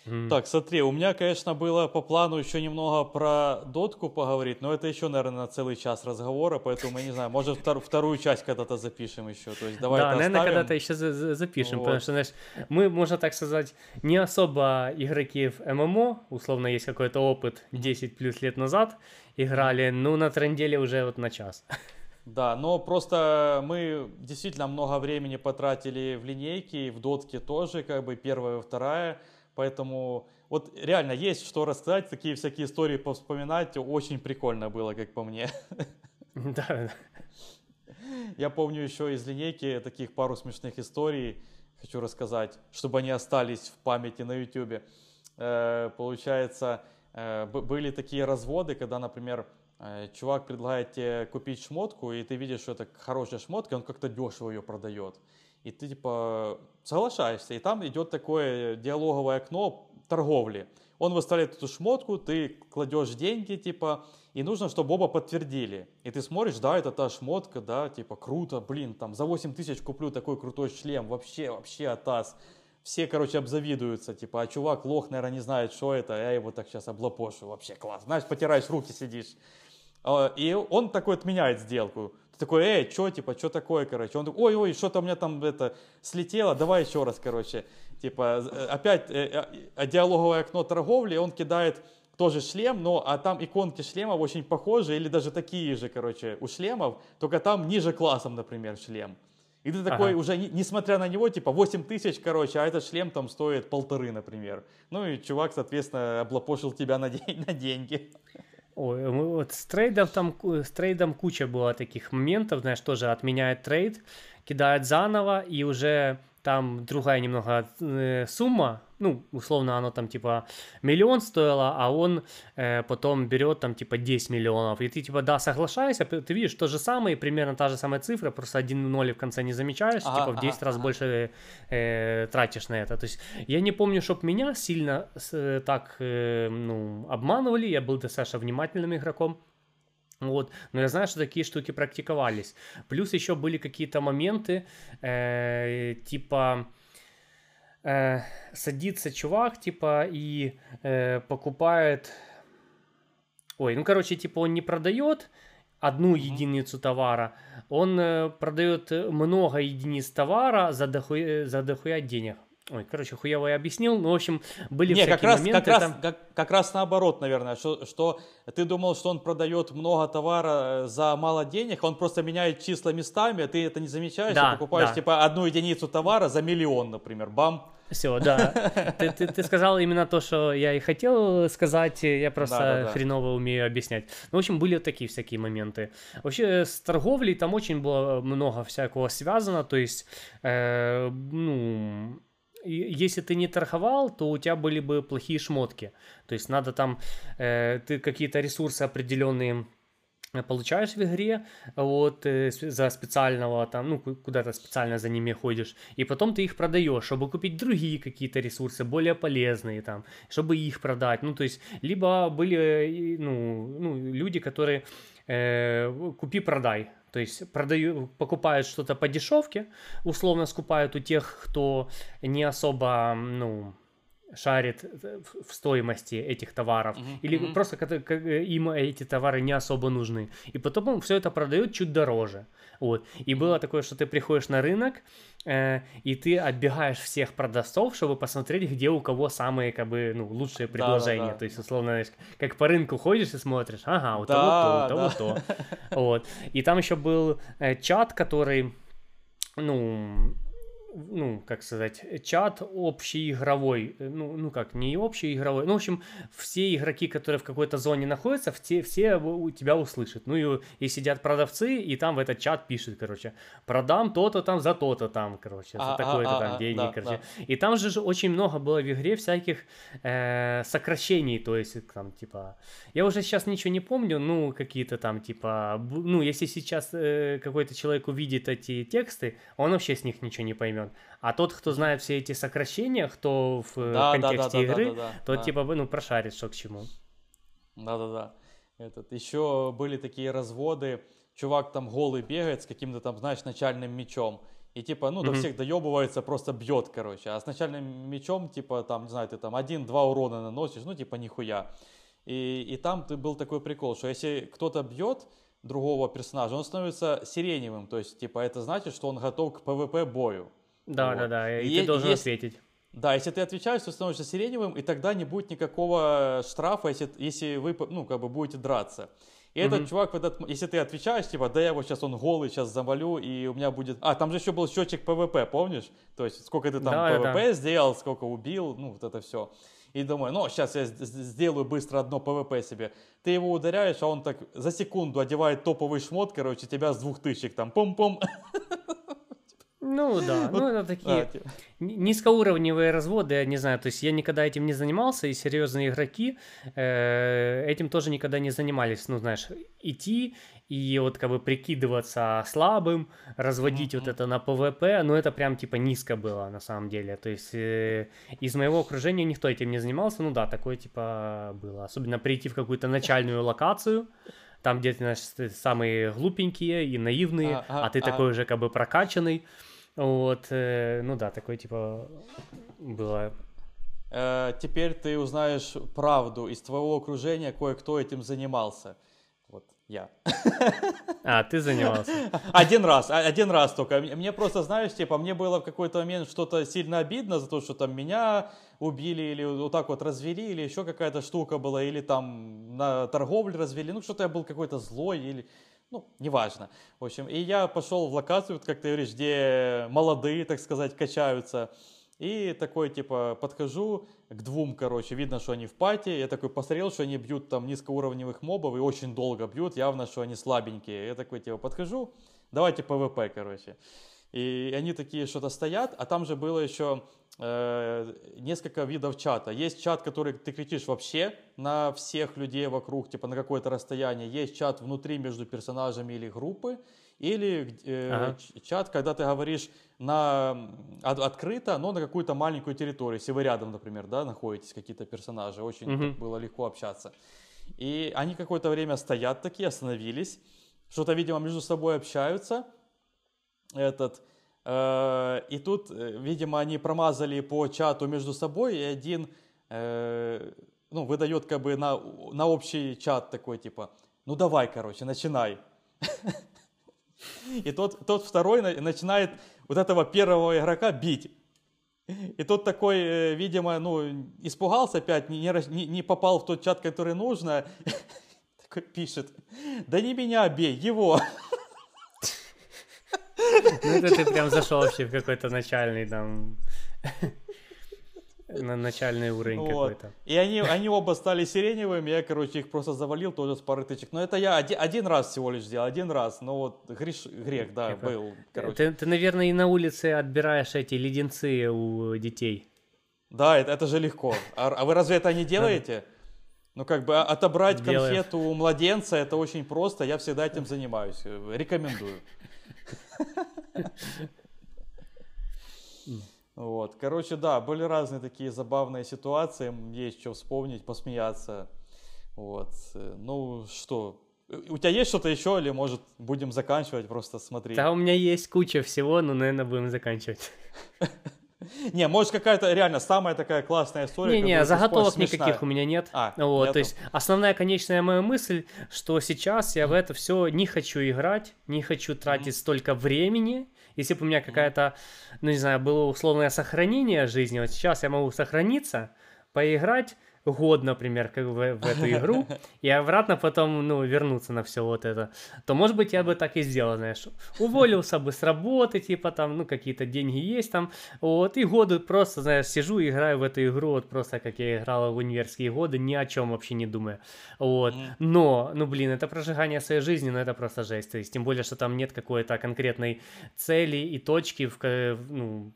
Mm. Так, смотри, у меня, конечно, было по плану еще немного про дотку поговорить, но это еще, наверное, на целый час разговора, поэтому, мы не знаю, может, втор- вторую часть когда-то запишем еще. То есть давай
Да, наверное, когда-то еще за- запишем, вот. потому что, знаешь, мы, можно так сказать, не особо игроки в ММО, условно, есть какой-то опыт 10 плюс лет назад играли, ну, на тренделе уже вот на час.
Да, но просто мы действительно много времени потратили в линейке, в дотке тоже, как бы первая и вторая, Поэтому вот реально есть что рассказать, такие всякие истории повспоминать. Очень прикольно было, как по мне. Да. Я помню еще из линейки таких пару смешных историй. Хочу рассказать, чтобы они остались в памяти на YouTube. Э, получается, э, были такие разводы, когда, например, чувак предлагает тебе купить шмотку, и ты видишь, что это хорошая шмотка, он как-то дешево ее продает и ты типа соглашаешься, и там идет такое диалоговое окно торговли. Он выставляет эту шмотку, ты кладешь деньги, типа, и нужно, чтобы оба подтвердили. И ты смотришь, да, это та шмотка, да, типа, круто, блин, там, за 8 тысяч куплю такой крутой шлем, вообще, вообще атас. Все, короче, обзавидуются, типа, а чувак, лох, наверное, не знает, что это, я его так сейчас облапошу, вообще класс. Знаешь, потираешь руки, сидишь. А, и он такой отменяет сделку такой, эй, что, типа, что такое, короче? Он такой, ой-ой, что-то у меня там это слетело, давай еще раз, короче. Типа, э, опять э, э, диалоговое окно торговли, он кидает тоже шлем, но а там иконки шлемов очень похожи, или даже такие же, короче, у шлемов, только там ниже классом, например, шлем. И ты такой ага. уже, несмотря на него, типа 8 тысяч, короче, а этот шлем там стоит полторы, например. Ну и чувак, соответственно, облапошил тебя на, день, на деньги.
Ой, вот с трейдом там, с трейдом куча было таких моментов, знаешь, тоже отменяет trade, кидает заново, и уже там другая немного э, сумма, ну, условно, оно там типа миллион стоило, а он э, потом берет там типа 10 миллионов, и ты типа, да, соглашайся, ты видишь то же самое, примерно та же самая цифра, просто один ноль в конце не замечаешь, ага, типа в 10 ага, раз ага. больше э, тратишь на это. То есть я не помню, чтобы меня сильно э, так, э, ну, обманывали, я был достаточно внимательным игроком, вот, но я знаю, что такие штуки практиковались. Плюс еще были какие-то моменты, э, типа э, садится чувак, типа, и э, покупает... Ой, ну, короче, типа, он не продает одну mm-hmm. единицу товара, он э, продает много единиц товара за дохуя, за дохуя денег. Ой, короче, хуево я объяснил, но, в общем, были Не,
как раз,
моменты.
Как раз, как, как раз наоборот, наверное, что, что ты думал, что он продает много товара э, за мало денег, он просто меняет числа местами, а ты это не замечаешь, да, и покупаешь, да. типа, одну единицу товара за миллион, например, бам.
Все, да. Ты, ты, ты сказал именно то, что я и хотел сказать, я просто да, да, да. хреново умею объяснять. Ну, в общем, были такие всякие моменты. Вообще, с торговлей там очень было много всякого связано, то есть, э, ну если ты не торговал, то у тебя были бы плохие шмотки. То есть надо там, э, ты какие-то ресурсы определенные получаешь в игре вот э, за специального там, ну, куда-то специально за ними ходишь, и потом ты их продаешь, чтобы купить другие какие-то ресурсы, более полезные там, чтобы их продать, ну, то есть, либо были, ну, ну люди, которые э, купи-продай, то есть продаю, покупают что-то по дешевке, условно скупают у тех, кто не особо, ну, шарит в стоимости этих товаров, uh-huh, или просто им эти товары не особо нужны. И потом он все это продает чуть дороже. Вот. И было такое, что ты приходишь на рынок, э, и ты оббегаешь всех продавцов, чтобы посмотреть, где у кого самые как бы, ну, лучшие предложения. Да, да, да. То есть, условно, как по рынку ходишь и смотришь, ага, у да, того то, у того да. то. Вот. И там еще был э, чат, который, ну, ну, как сказать, чат общий игровой, э, ну, ну как, не общий игровой, ну, в общем, все игроки, которые в какой-то зоне находятся, все, все у тебя услышат. Ну, и, и сидят продавцы, и там в этот чат пишут, короче, продам то-то там за то-то там, короче, за а, такое-то а, там а, деньги, да, короче. Да. И там же очень много было в игре всяких э, сокращений, то есть, там, типа, я уже сейчас ничего не помню, ну, какие-то там, типа, ну, если сейчас э, какой-то человек увидит эти тексты, он вообще с них ничего не поймет поймет. А тот, кто знает все эти сокращения, кто в э, да, контексте да, да, игры, да, да, да, тот да. типа ну прошарит, что к чему.
Да-да-да. Этот, еще были такие разводы, чувак там голый бегает с каким-то там, знаешь, начальным мечом. И типа, ну, до всех доебывается, просто бьет, короче. А с начальным мечом, типа, там, не знаю, ты там один-два урона наносишь, ну, типа, нихуя. И, и там ты был такой прикол, что если кто-то бьет другого персонажа, он становится сиреневым. То есть, типа, это значит, что он готов к ПВП бою.
Да, вот. да, да, и, и ты должен есть... ответить.
Да, если ты отвечаешь, то становишься сиреневым, и тогда не будет никакого штрафа, если, если вы, ну, как бы будете драться. И mm-hmm. этот чувак, этот, если ты отвечаешь, типа, да я его сейчас, он голый, сейчас завалю, и у меня будет... А, там же еще был счетчик ПВП, помнишь? То есть, сколько ты там да, ПВП да. сделал, сколько убил, ну, вот это все. И думаю, ну, сейчас я сделаю быстро одно ПВП себе. Ты его ударяешь, а он так за секунду одевает топовый шмот, короче, тебя с двух тысяч там, пом-пом.
Ну да, ну это такие низкоуровневые разводы, я не знаю, то есть я никогда этим не занимался, и серьезные игроки э, этим тоже никогда не занимались, ну знаешь, идти и вот как бы прикидываться слабым, разводить mm-hmm. вот это на ПВП, ну это прям типа низко было на самом деле, то есть э, из моего окружения никто этим не занимался, ну да, такое типа было, особенно прийти в какую-то начальную локацию, там где то самые глупенькие и наивные, а, а, а ты а... такой уже как бы прокачанный, вот, э, ну да, такое типа было.
Э, теперь ты узнаешь правду. Из твоего окружения кое-кто этим занимался. Вот я.
А, ты занимался?
Один раз, один раз только. Мне просто, знаешь, типа, мне было в какой-то момент что-то сильно обидно за то, что там меня убили или вот так вот развели, или еще какая-то штука была, или там на торговле развели. Ну, что-то я был какой-то злой, или ну, неважно. В общем, и я пошел в локацию, как ты говоришь, где молодые, так сказать, качаются. И такой, типа, подхожу к двум, короче, видно, что они в пати. Я такой посмотрел, что они бьют там низкоуровневых мобов и очень долго бьют, явно, что они слабенькие. Я такой, типа, подхожу, давайте ПВП, короче. И они такие что-то стоят, а там же было еще э, несколько видов чата. Есть чат, который ты кричишь вообще на всех людей вокруг, типа на какое-то расстояние. Есть чат внутри между персонажами или группы. Или э, ага. чат, когда ты говоришь на, от, открыто, но на какую-то маленькую территорию. Если вы рядом, например, да, находитесь, какие-то персонажи, очень угу. было легко общаться. И они какое-то время стоят такие, остановились, что-то, видимо, между собой общаются – этот, и тут, э, видимо, они промазали по чату между собой, и один, э, ну, выдает как бы на, на общий чат такой, типа, ну давай, короче, начинай. И тот, тот второй начинает вот этого первого игрока бить. И тот такой, э, видимо, ну, испугался опять, не, не попал в тот чат, который нужно. Такой пишет, да не меня бей, его.
Ну это ты прям зашел вообще в какой-то начальный там на начальный уровень вот. какой-то.
И они, они оба стали сиреневыми, я, короче, их просто завалил тоже с пары тычек. Но это я один, один раз всего лишь сделал, один раз. Но вот греш, грех, да, Типа, был.
Короче. Ты, ты, наверное, и на улице отбираешь эти леденцы у детей.
Да, это, это же легко. А, а вы разве это не делаете? Ну, как бы отобрать Делаем. конфету у младенца, это очень просто, я всегда этим занимаюсь, рекомендую. Вот, короче, да, были разные такие забавные ситуации, есть что вспомнить, посмеяться. Вот, ну что, у тебя есть что-то еще, или, может, будем заканчивать, просто смотри?
Да, у меня есть куча всего, но, наверное, будем заканчивать.
Не, может какая-то реально самая такая классная история.
Не, не, заготовок никаких у меня нет. А, вот, нету. то есть основная конечная моя мысль, что сейчас я в это все не хочу играть, не хочу тратить mm-hmm. столько времени. Если бы у меня какая-то, ну не знаю, было условное сохранение жизни, вот сейчас я могу сохраниться, поиграть год, например, как в, в эту игру, и обратно потом, ну, вернуться на все вот это, то, может быть, я бы так и сделал, знаешь, уволился бы с работы, типа там, ну, какие-то деньги есть там, вот, и годы просто, знаешь, сижу и играю в эту игру, вот просто как я играл в универские годы, ни о чем вообще не думая, вот, но, ну, блин, это прожигание своей жизни, ну, это просто жесть, то есть, тем более, что там нет какой-то конкретной цели и точки, в, ну,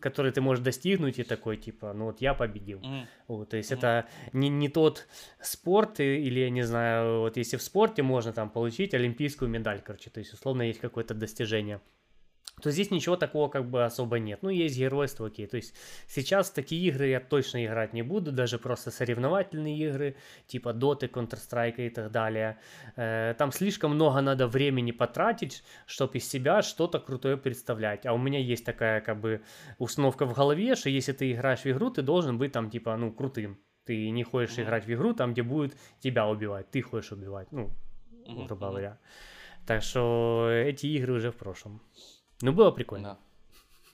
которые ты можешь достигнуть, и такой, типа, ну, вот я победил, вот, то есть, это не, не тот спорт, или, я не знаю, вот если в спорте можно там получить олимпийскую медаль, короче, то есть, условно, есть какое-то достижение то здесь ничего такого как бы особо нет. Ну, есть геройство, окей. То есть сейчас такие игры я точно играть не буду, даже просто соревновательные игры, типа Dota, Counter-Strike и так далее. Э, там слишком много надо времени потратить, чтобы из себя что-то крутое представлять. А у меня есть такая как бы установка в голове, что если ты играешь в игру, ты должен быть там типа, ну, крутым. Ты не хочешь mm-hmm. играть в игру там, где будет тебя убивать. Ты хочешь убивать, ну, mm-hmm. грубо говоря. Так что эти игры уже в прошлом. Ну, было прикольно.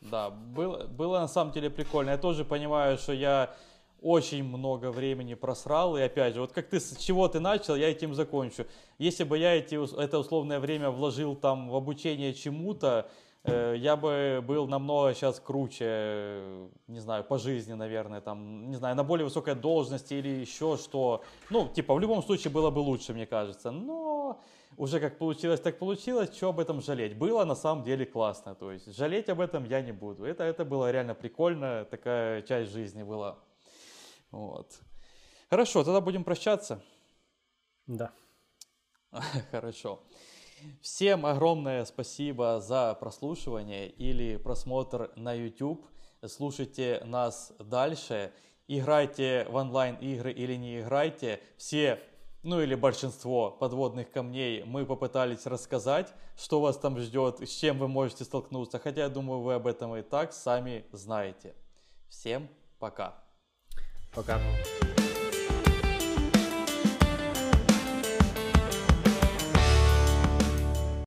Да, да было, было на самом деле прикольно. Я тоже понимаю, что я очень много времени просрал. И опять же, вот как ты, с чего ты начал, я этим закончу. Если бы я эти, это условное время вложил там в обучение чему-то, я бы был намного сейчас круче, не знаю, по жизни, наверное, там, не знаю, на более высокой должности или еще что. Ну, типа, в любом случае было бы лучше, мне кажется. Но уже как получилось, так получилось, что об этом жалеть. Было на самом деле классно, то есть жалеть об этом я не буду. Это, это было реально прикольно, такая часть жизни была. Вот. Хорошо, тогда будем прощаться.
Да.
Хорошо. Всем огромное спасибо за прослушивание или просмотр на YouTube. Слушайте нас дальше. Играйте в онлайн-игры или не играйте. Все, ну или большинство подводных камней мы попытались рассказать, что вас там ждет, с чем вы можете столкнуться. Хотя я думаю, вы об этом и так сами знаете. Всем пока.
Пока.